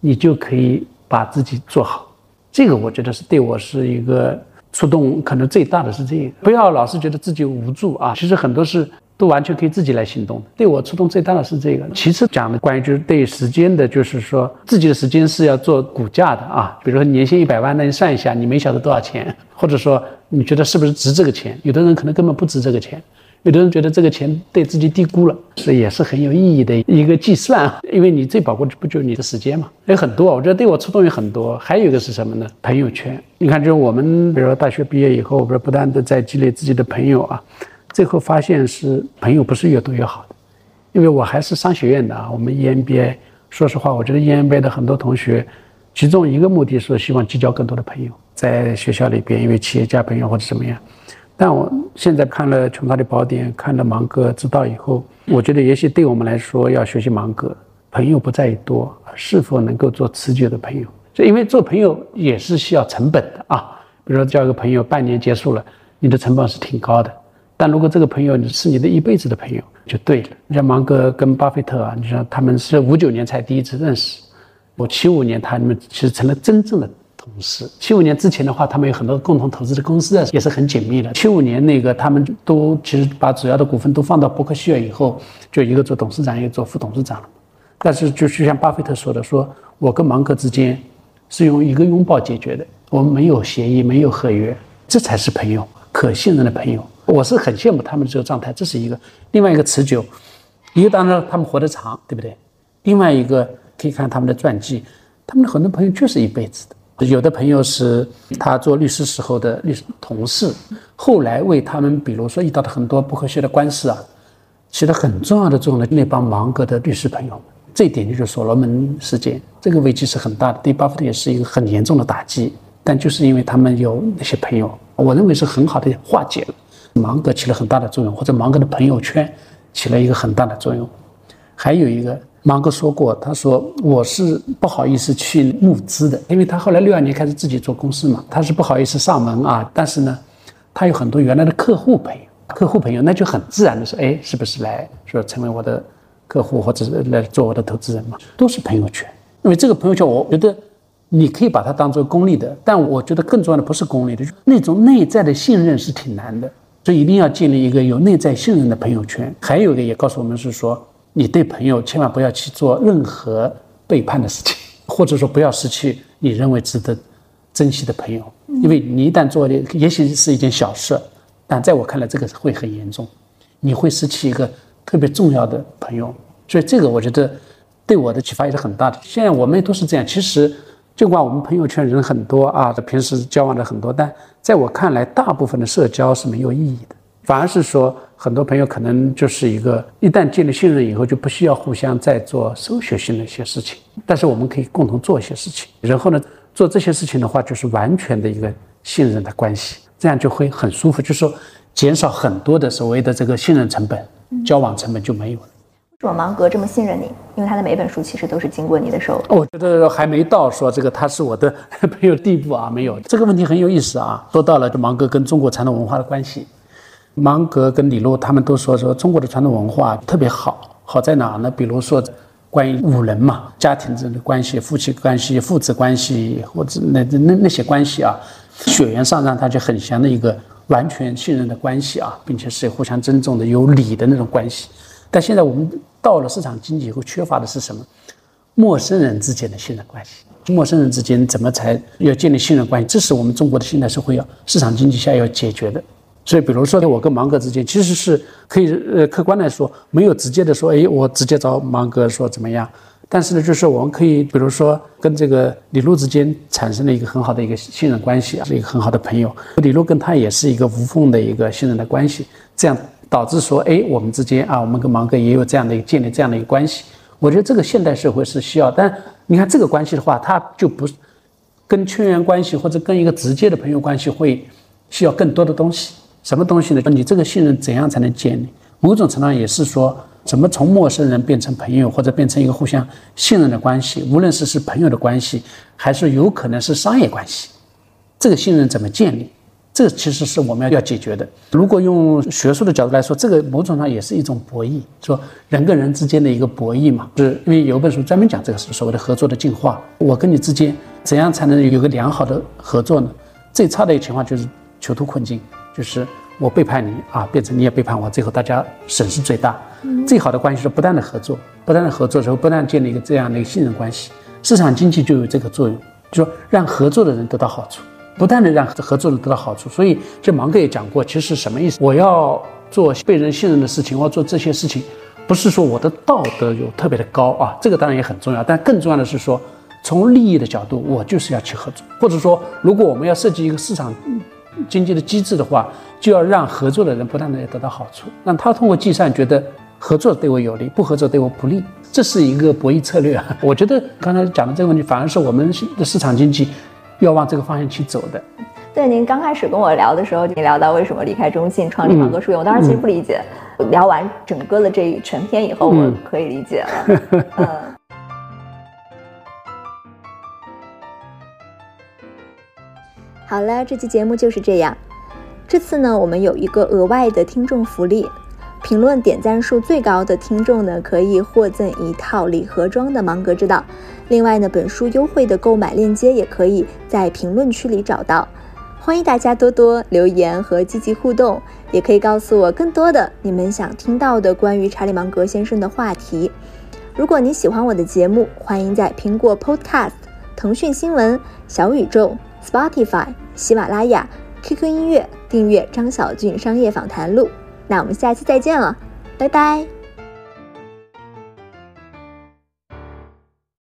你就可以把自己做好。这个我觉得是对我是一个。触动可能最大的是这个，不要老是觉得自己无助啊，其实很多事都完全可以自己来行动。对我触动最大的是这个。其次讲的关于就是对时间的，就是说自己的时间是要做股价的啊。比如说年薪一百万，那你算一下，你每小时多少钱？或者说你觉得是不是值这个钱？有的人可能根本不值这个钱。有的人觉得这个钱对自己低估了，是也是很有意义的一个计算啊。因为你最宝贵的不就是你的时间嘛？有很多，我觉得对我触动有很多。还有一个是什么呢？朋友圈。你看，就是我们比如说大学毕业以后，不是不断的在积累自己的朋友啊，最后发现是朋友不是越多越好的。因为我还是商学院的啊，我们 EMBA，说实话，我觉得 EMBA 的很多同学，其中一个目的是希望结交更多的朋友，在学校里边，因为企业家朋友或者怎么样。但我现在看了《穷查理宝典》，看了芒格知道以后，我觉得也许对我们来说，要学习芒格，朋友不在于多，是否能够做持久的朋友。就因为做朋友也是需要成本的啊。比如说交一个朋友，半年结束了，你的成本是挺高的。但如果这个朋友是你的一辈子的朋友，就对了。你像芒格跟巴菲特啊，你像他们是五九年才第一次认识，我七五年他们其实成了真正的。同事七五年之前的话，他们有很多共同投资的公司啊，也是很紧密的。七五年那个，他们都其实把主要的股份都放到伯克希尔以后，就一个做董事长，一个做副董事长了。但是就就像巴菲特说的，说我跟芒格之间是用一个拥抱解决的，我们没有协议，没有合约，这才是朋友，可信任的朋友。我是很羡慕他们这个状态，这是一个。另外一个持久，一个当然他们活得长，对不对？另外一个可以看他们的传记，他们的很多朋友就是一辈子的。有的朋友是他做律师时候的律师同事，后来为他们，比如说遇到的很多不和谐的官司啊，起了很重要的作用的那帮芒格的律师朋友，这一点就是所罗门事件，这个危机是很大的，对巴菲特也是一个很严重的打击。但就是因为他们有那些朋友，我认为是很好的化解了。芒格起了很大的作用，或者芒格的朋友圈起了一个很大的作用。还有一个。芒格说过：“他说我是不好意思去募资的，因为他后来六二年开始自己做公司嘛，他是不好意思上门啊。但是呢，他有很多原来的客户朋友，客户朋友那就很自然的说，哎，是不是来说成为我的客户，或者是来做我的投资人嘛？都是朋友圈。因为这个朋友圈，我觉得你可以把它当做功利的，但我觉得更重要的不是功利的，那种内在的信任是挺难的，所以一定要建立一个有内在信任的朋友圈。还有一个也告诉我们是说，你对朋友千万不要去做任何背叛的事情，或者说不要失去你认为值得珍惜的朋友，因为你一旦做的，也许是一件小事，但在我看来，这个会很严重，你会失去一个特别重要的朋友。所以这个我觉得对我的启发也是很大的。现在我们都是这样，其实尽管我们朋友圈人很多啊，平时交往的很多，但在我看来，大部分的社交是没有意义的，反而是说很多朋友可能就是一个一旦建立信任以后，就不需要互相再做搜学性的一些事情，但是我们可以共同做一些事情，然后呢，做这些事情的话，就是完全的一个信任的关系，这样就会很舒服，就是说减少很多的所谓的这个信任成本，交往成本就没有了。为什么芒格这么信任你？因为他的每本书其实都是经过你的手。我觉得还没到说这个他是我的 朋友地步啊，没有这个问题很有意思啊。说到了这芒格跟中国传统文化的关系，芒格跟李璐他们都说说中国的传统文化特别好，好在哪呢？比如说关于五伦嘛，家庭之间的关系、夫妻关系、父子关系，或者那那那些关系啊，血缘上让他就很强的一个完全信任的关系啊，并且是互相尊重的、有礼的那种关系。但现在我们到了市场经济以后，缺乏的是什么？陌生人之间的信任关系。陌生人之间怎么才要建立信任关系？这是我们中国的现代社会要市场经济下要解决的。所以，比如说我跟芒格之间，其实是可以呃客观来说，没有直接的说，哎，我直接找芒格说怎么样。但是呢，就是我们可以，比如说跟这个李璐之间产生了一个很好的一个信任关系啊，是一个很好的朋友。李璐跟他也是一个无缝的一个信任的关系，这样。导致说，哎，我们之间啊，我们跟芒格也有这样的一个建立这样的一个关系。我觉得这个现代社会是需要，但你看这个关系的话，它就不跟圈缘关系或者跟一个直接的朋友关系会需要更多的东西。什么东西呢？你这个信任怎样才能建立？某种程度上也是说，怎么从陌生人变成朋友，或者变成一个互相信任的关系？无论是是朋友的关系，还是有可能是商业关系，这个信任怎么建立？这其实是我们要要解决的。如果用学术的角度来说，这个某种上也是一种博弈，说人跟人之间的一个博弈嘛。是因为有本书专门讲这个是所谓的合作的进化。我跟你之间怎样才能有个良好的合作呢？最差的一个情况就是囚徒困境，就是我背叛你啊，变成你也背叛我，最后大家损失最大。最好的关系是不断的合作，不断的合作之后，不断建立一个这样的一个信任关系。市场经济就有这个作用，就说让合作的人得到好处。不断的让合作人得到好处，所以这芒格也讲过，其实什么意思？我要做被人信任的事情，我要做这些事情，不是说我的道德有特别的高啊，这个当然也很重要，但更重要的是说，从利益的角度，我就是要去合作，或者说，如果我们要设计一个市场经济的机制的话，就要让合作的人不断的得到好处，让他通过计算觉得合作对我有利，不合作对我不利，这是一个博弈策略啊。我觉得刚才讲的这个问题，反而是我们的市场经济。要往这个方向去走的。对，您刚开始跟我聊的时候，您聊到为什么离开中信创立芒格书院，我当时其实不理解。聊完整个的这全篇以后，我可以理解了。嗯。好了，这期节目就是这样。这次呢，我们有一个额外的听众福利。评论点赞数最高的听众呢，可以获赠一套礼盒装的芒格之道。另外呢，本书优惠的购买链接也可以在评论区里找到。欢迎大家多多留言和积极互动，也可以告诉我更多的你们想听到的关于查理芒格先生的话题。如果你喜欢我的节目，欢迎在苹果 Podcast、腾讯新闻、小宇宙、Spotify、喜马拉雅、QQ 音乐订阅张小俊商业访谈录。那我们下期再见了，拜拜。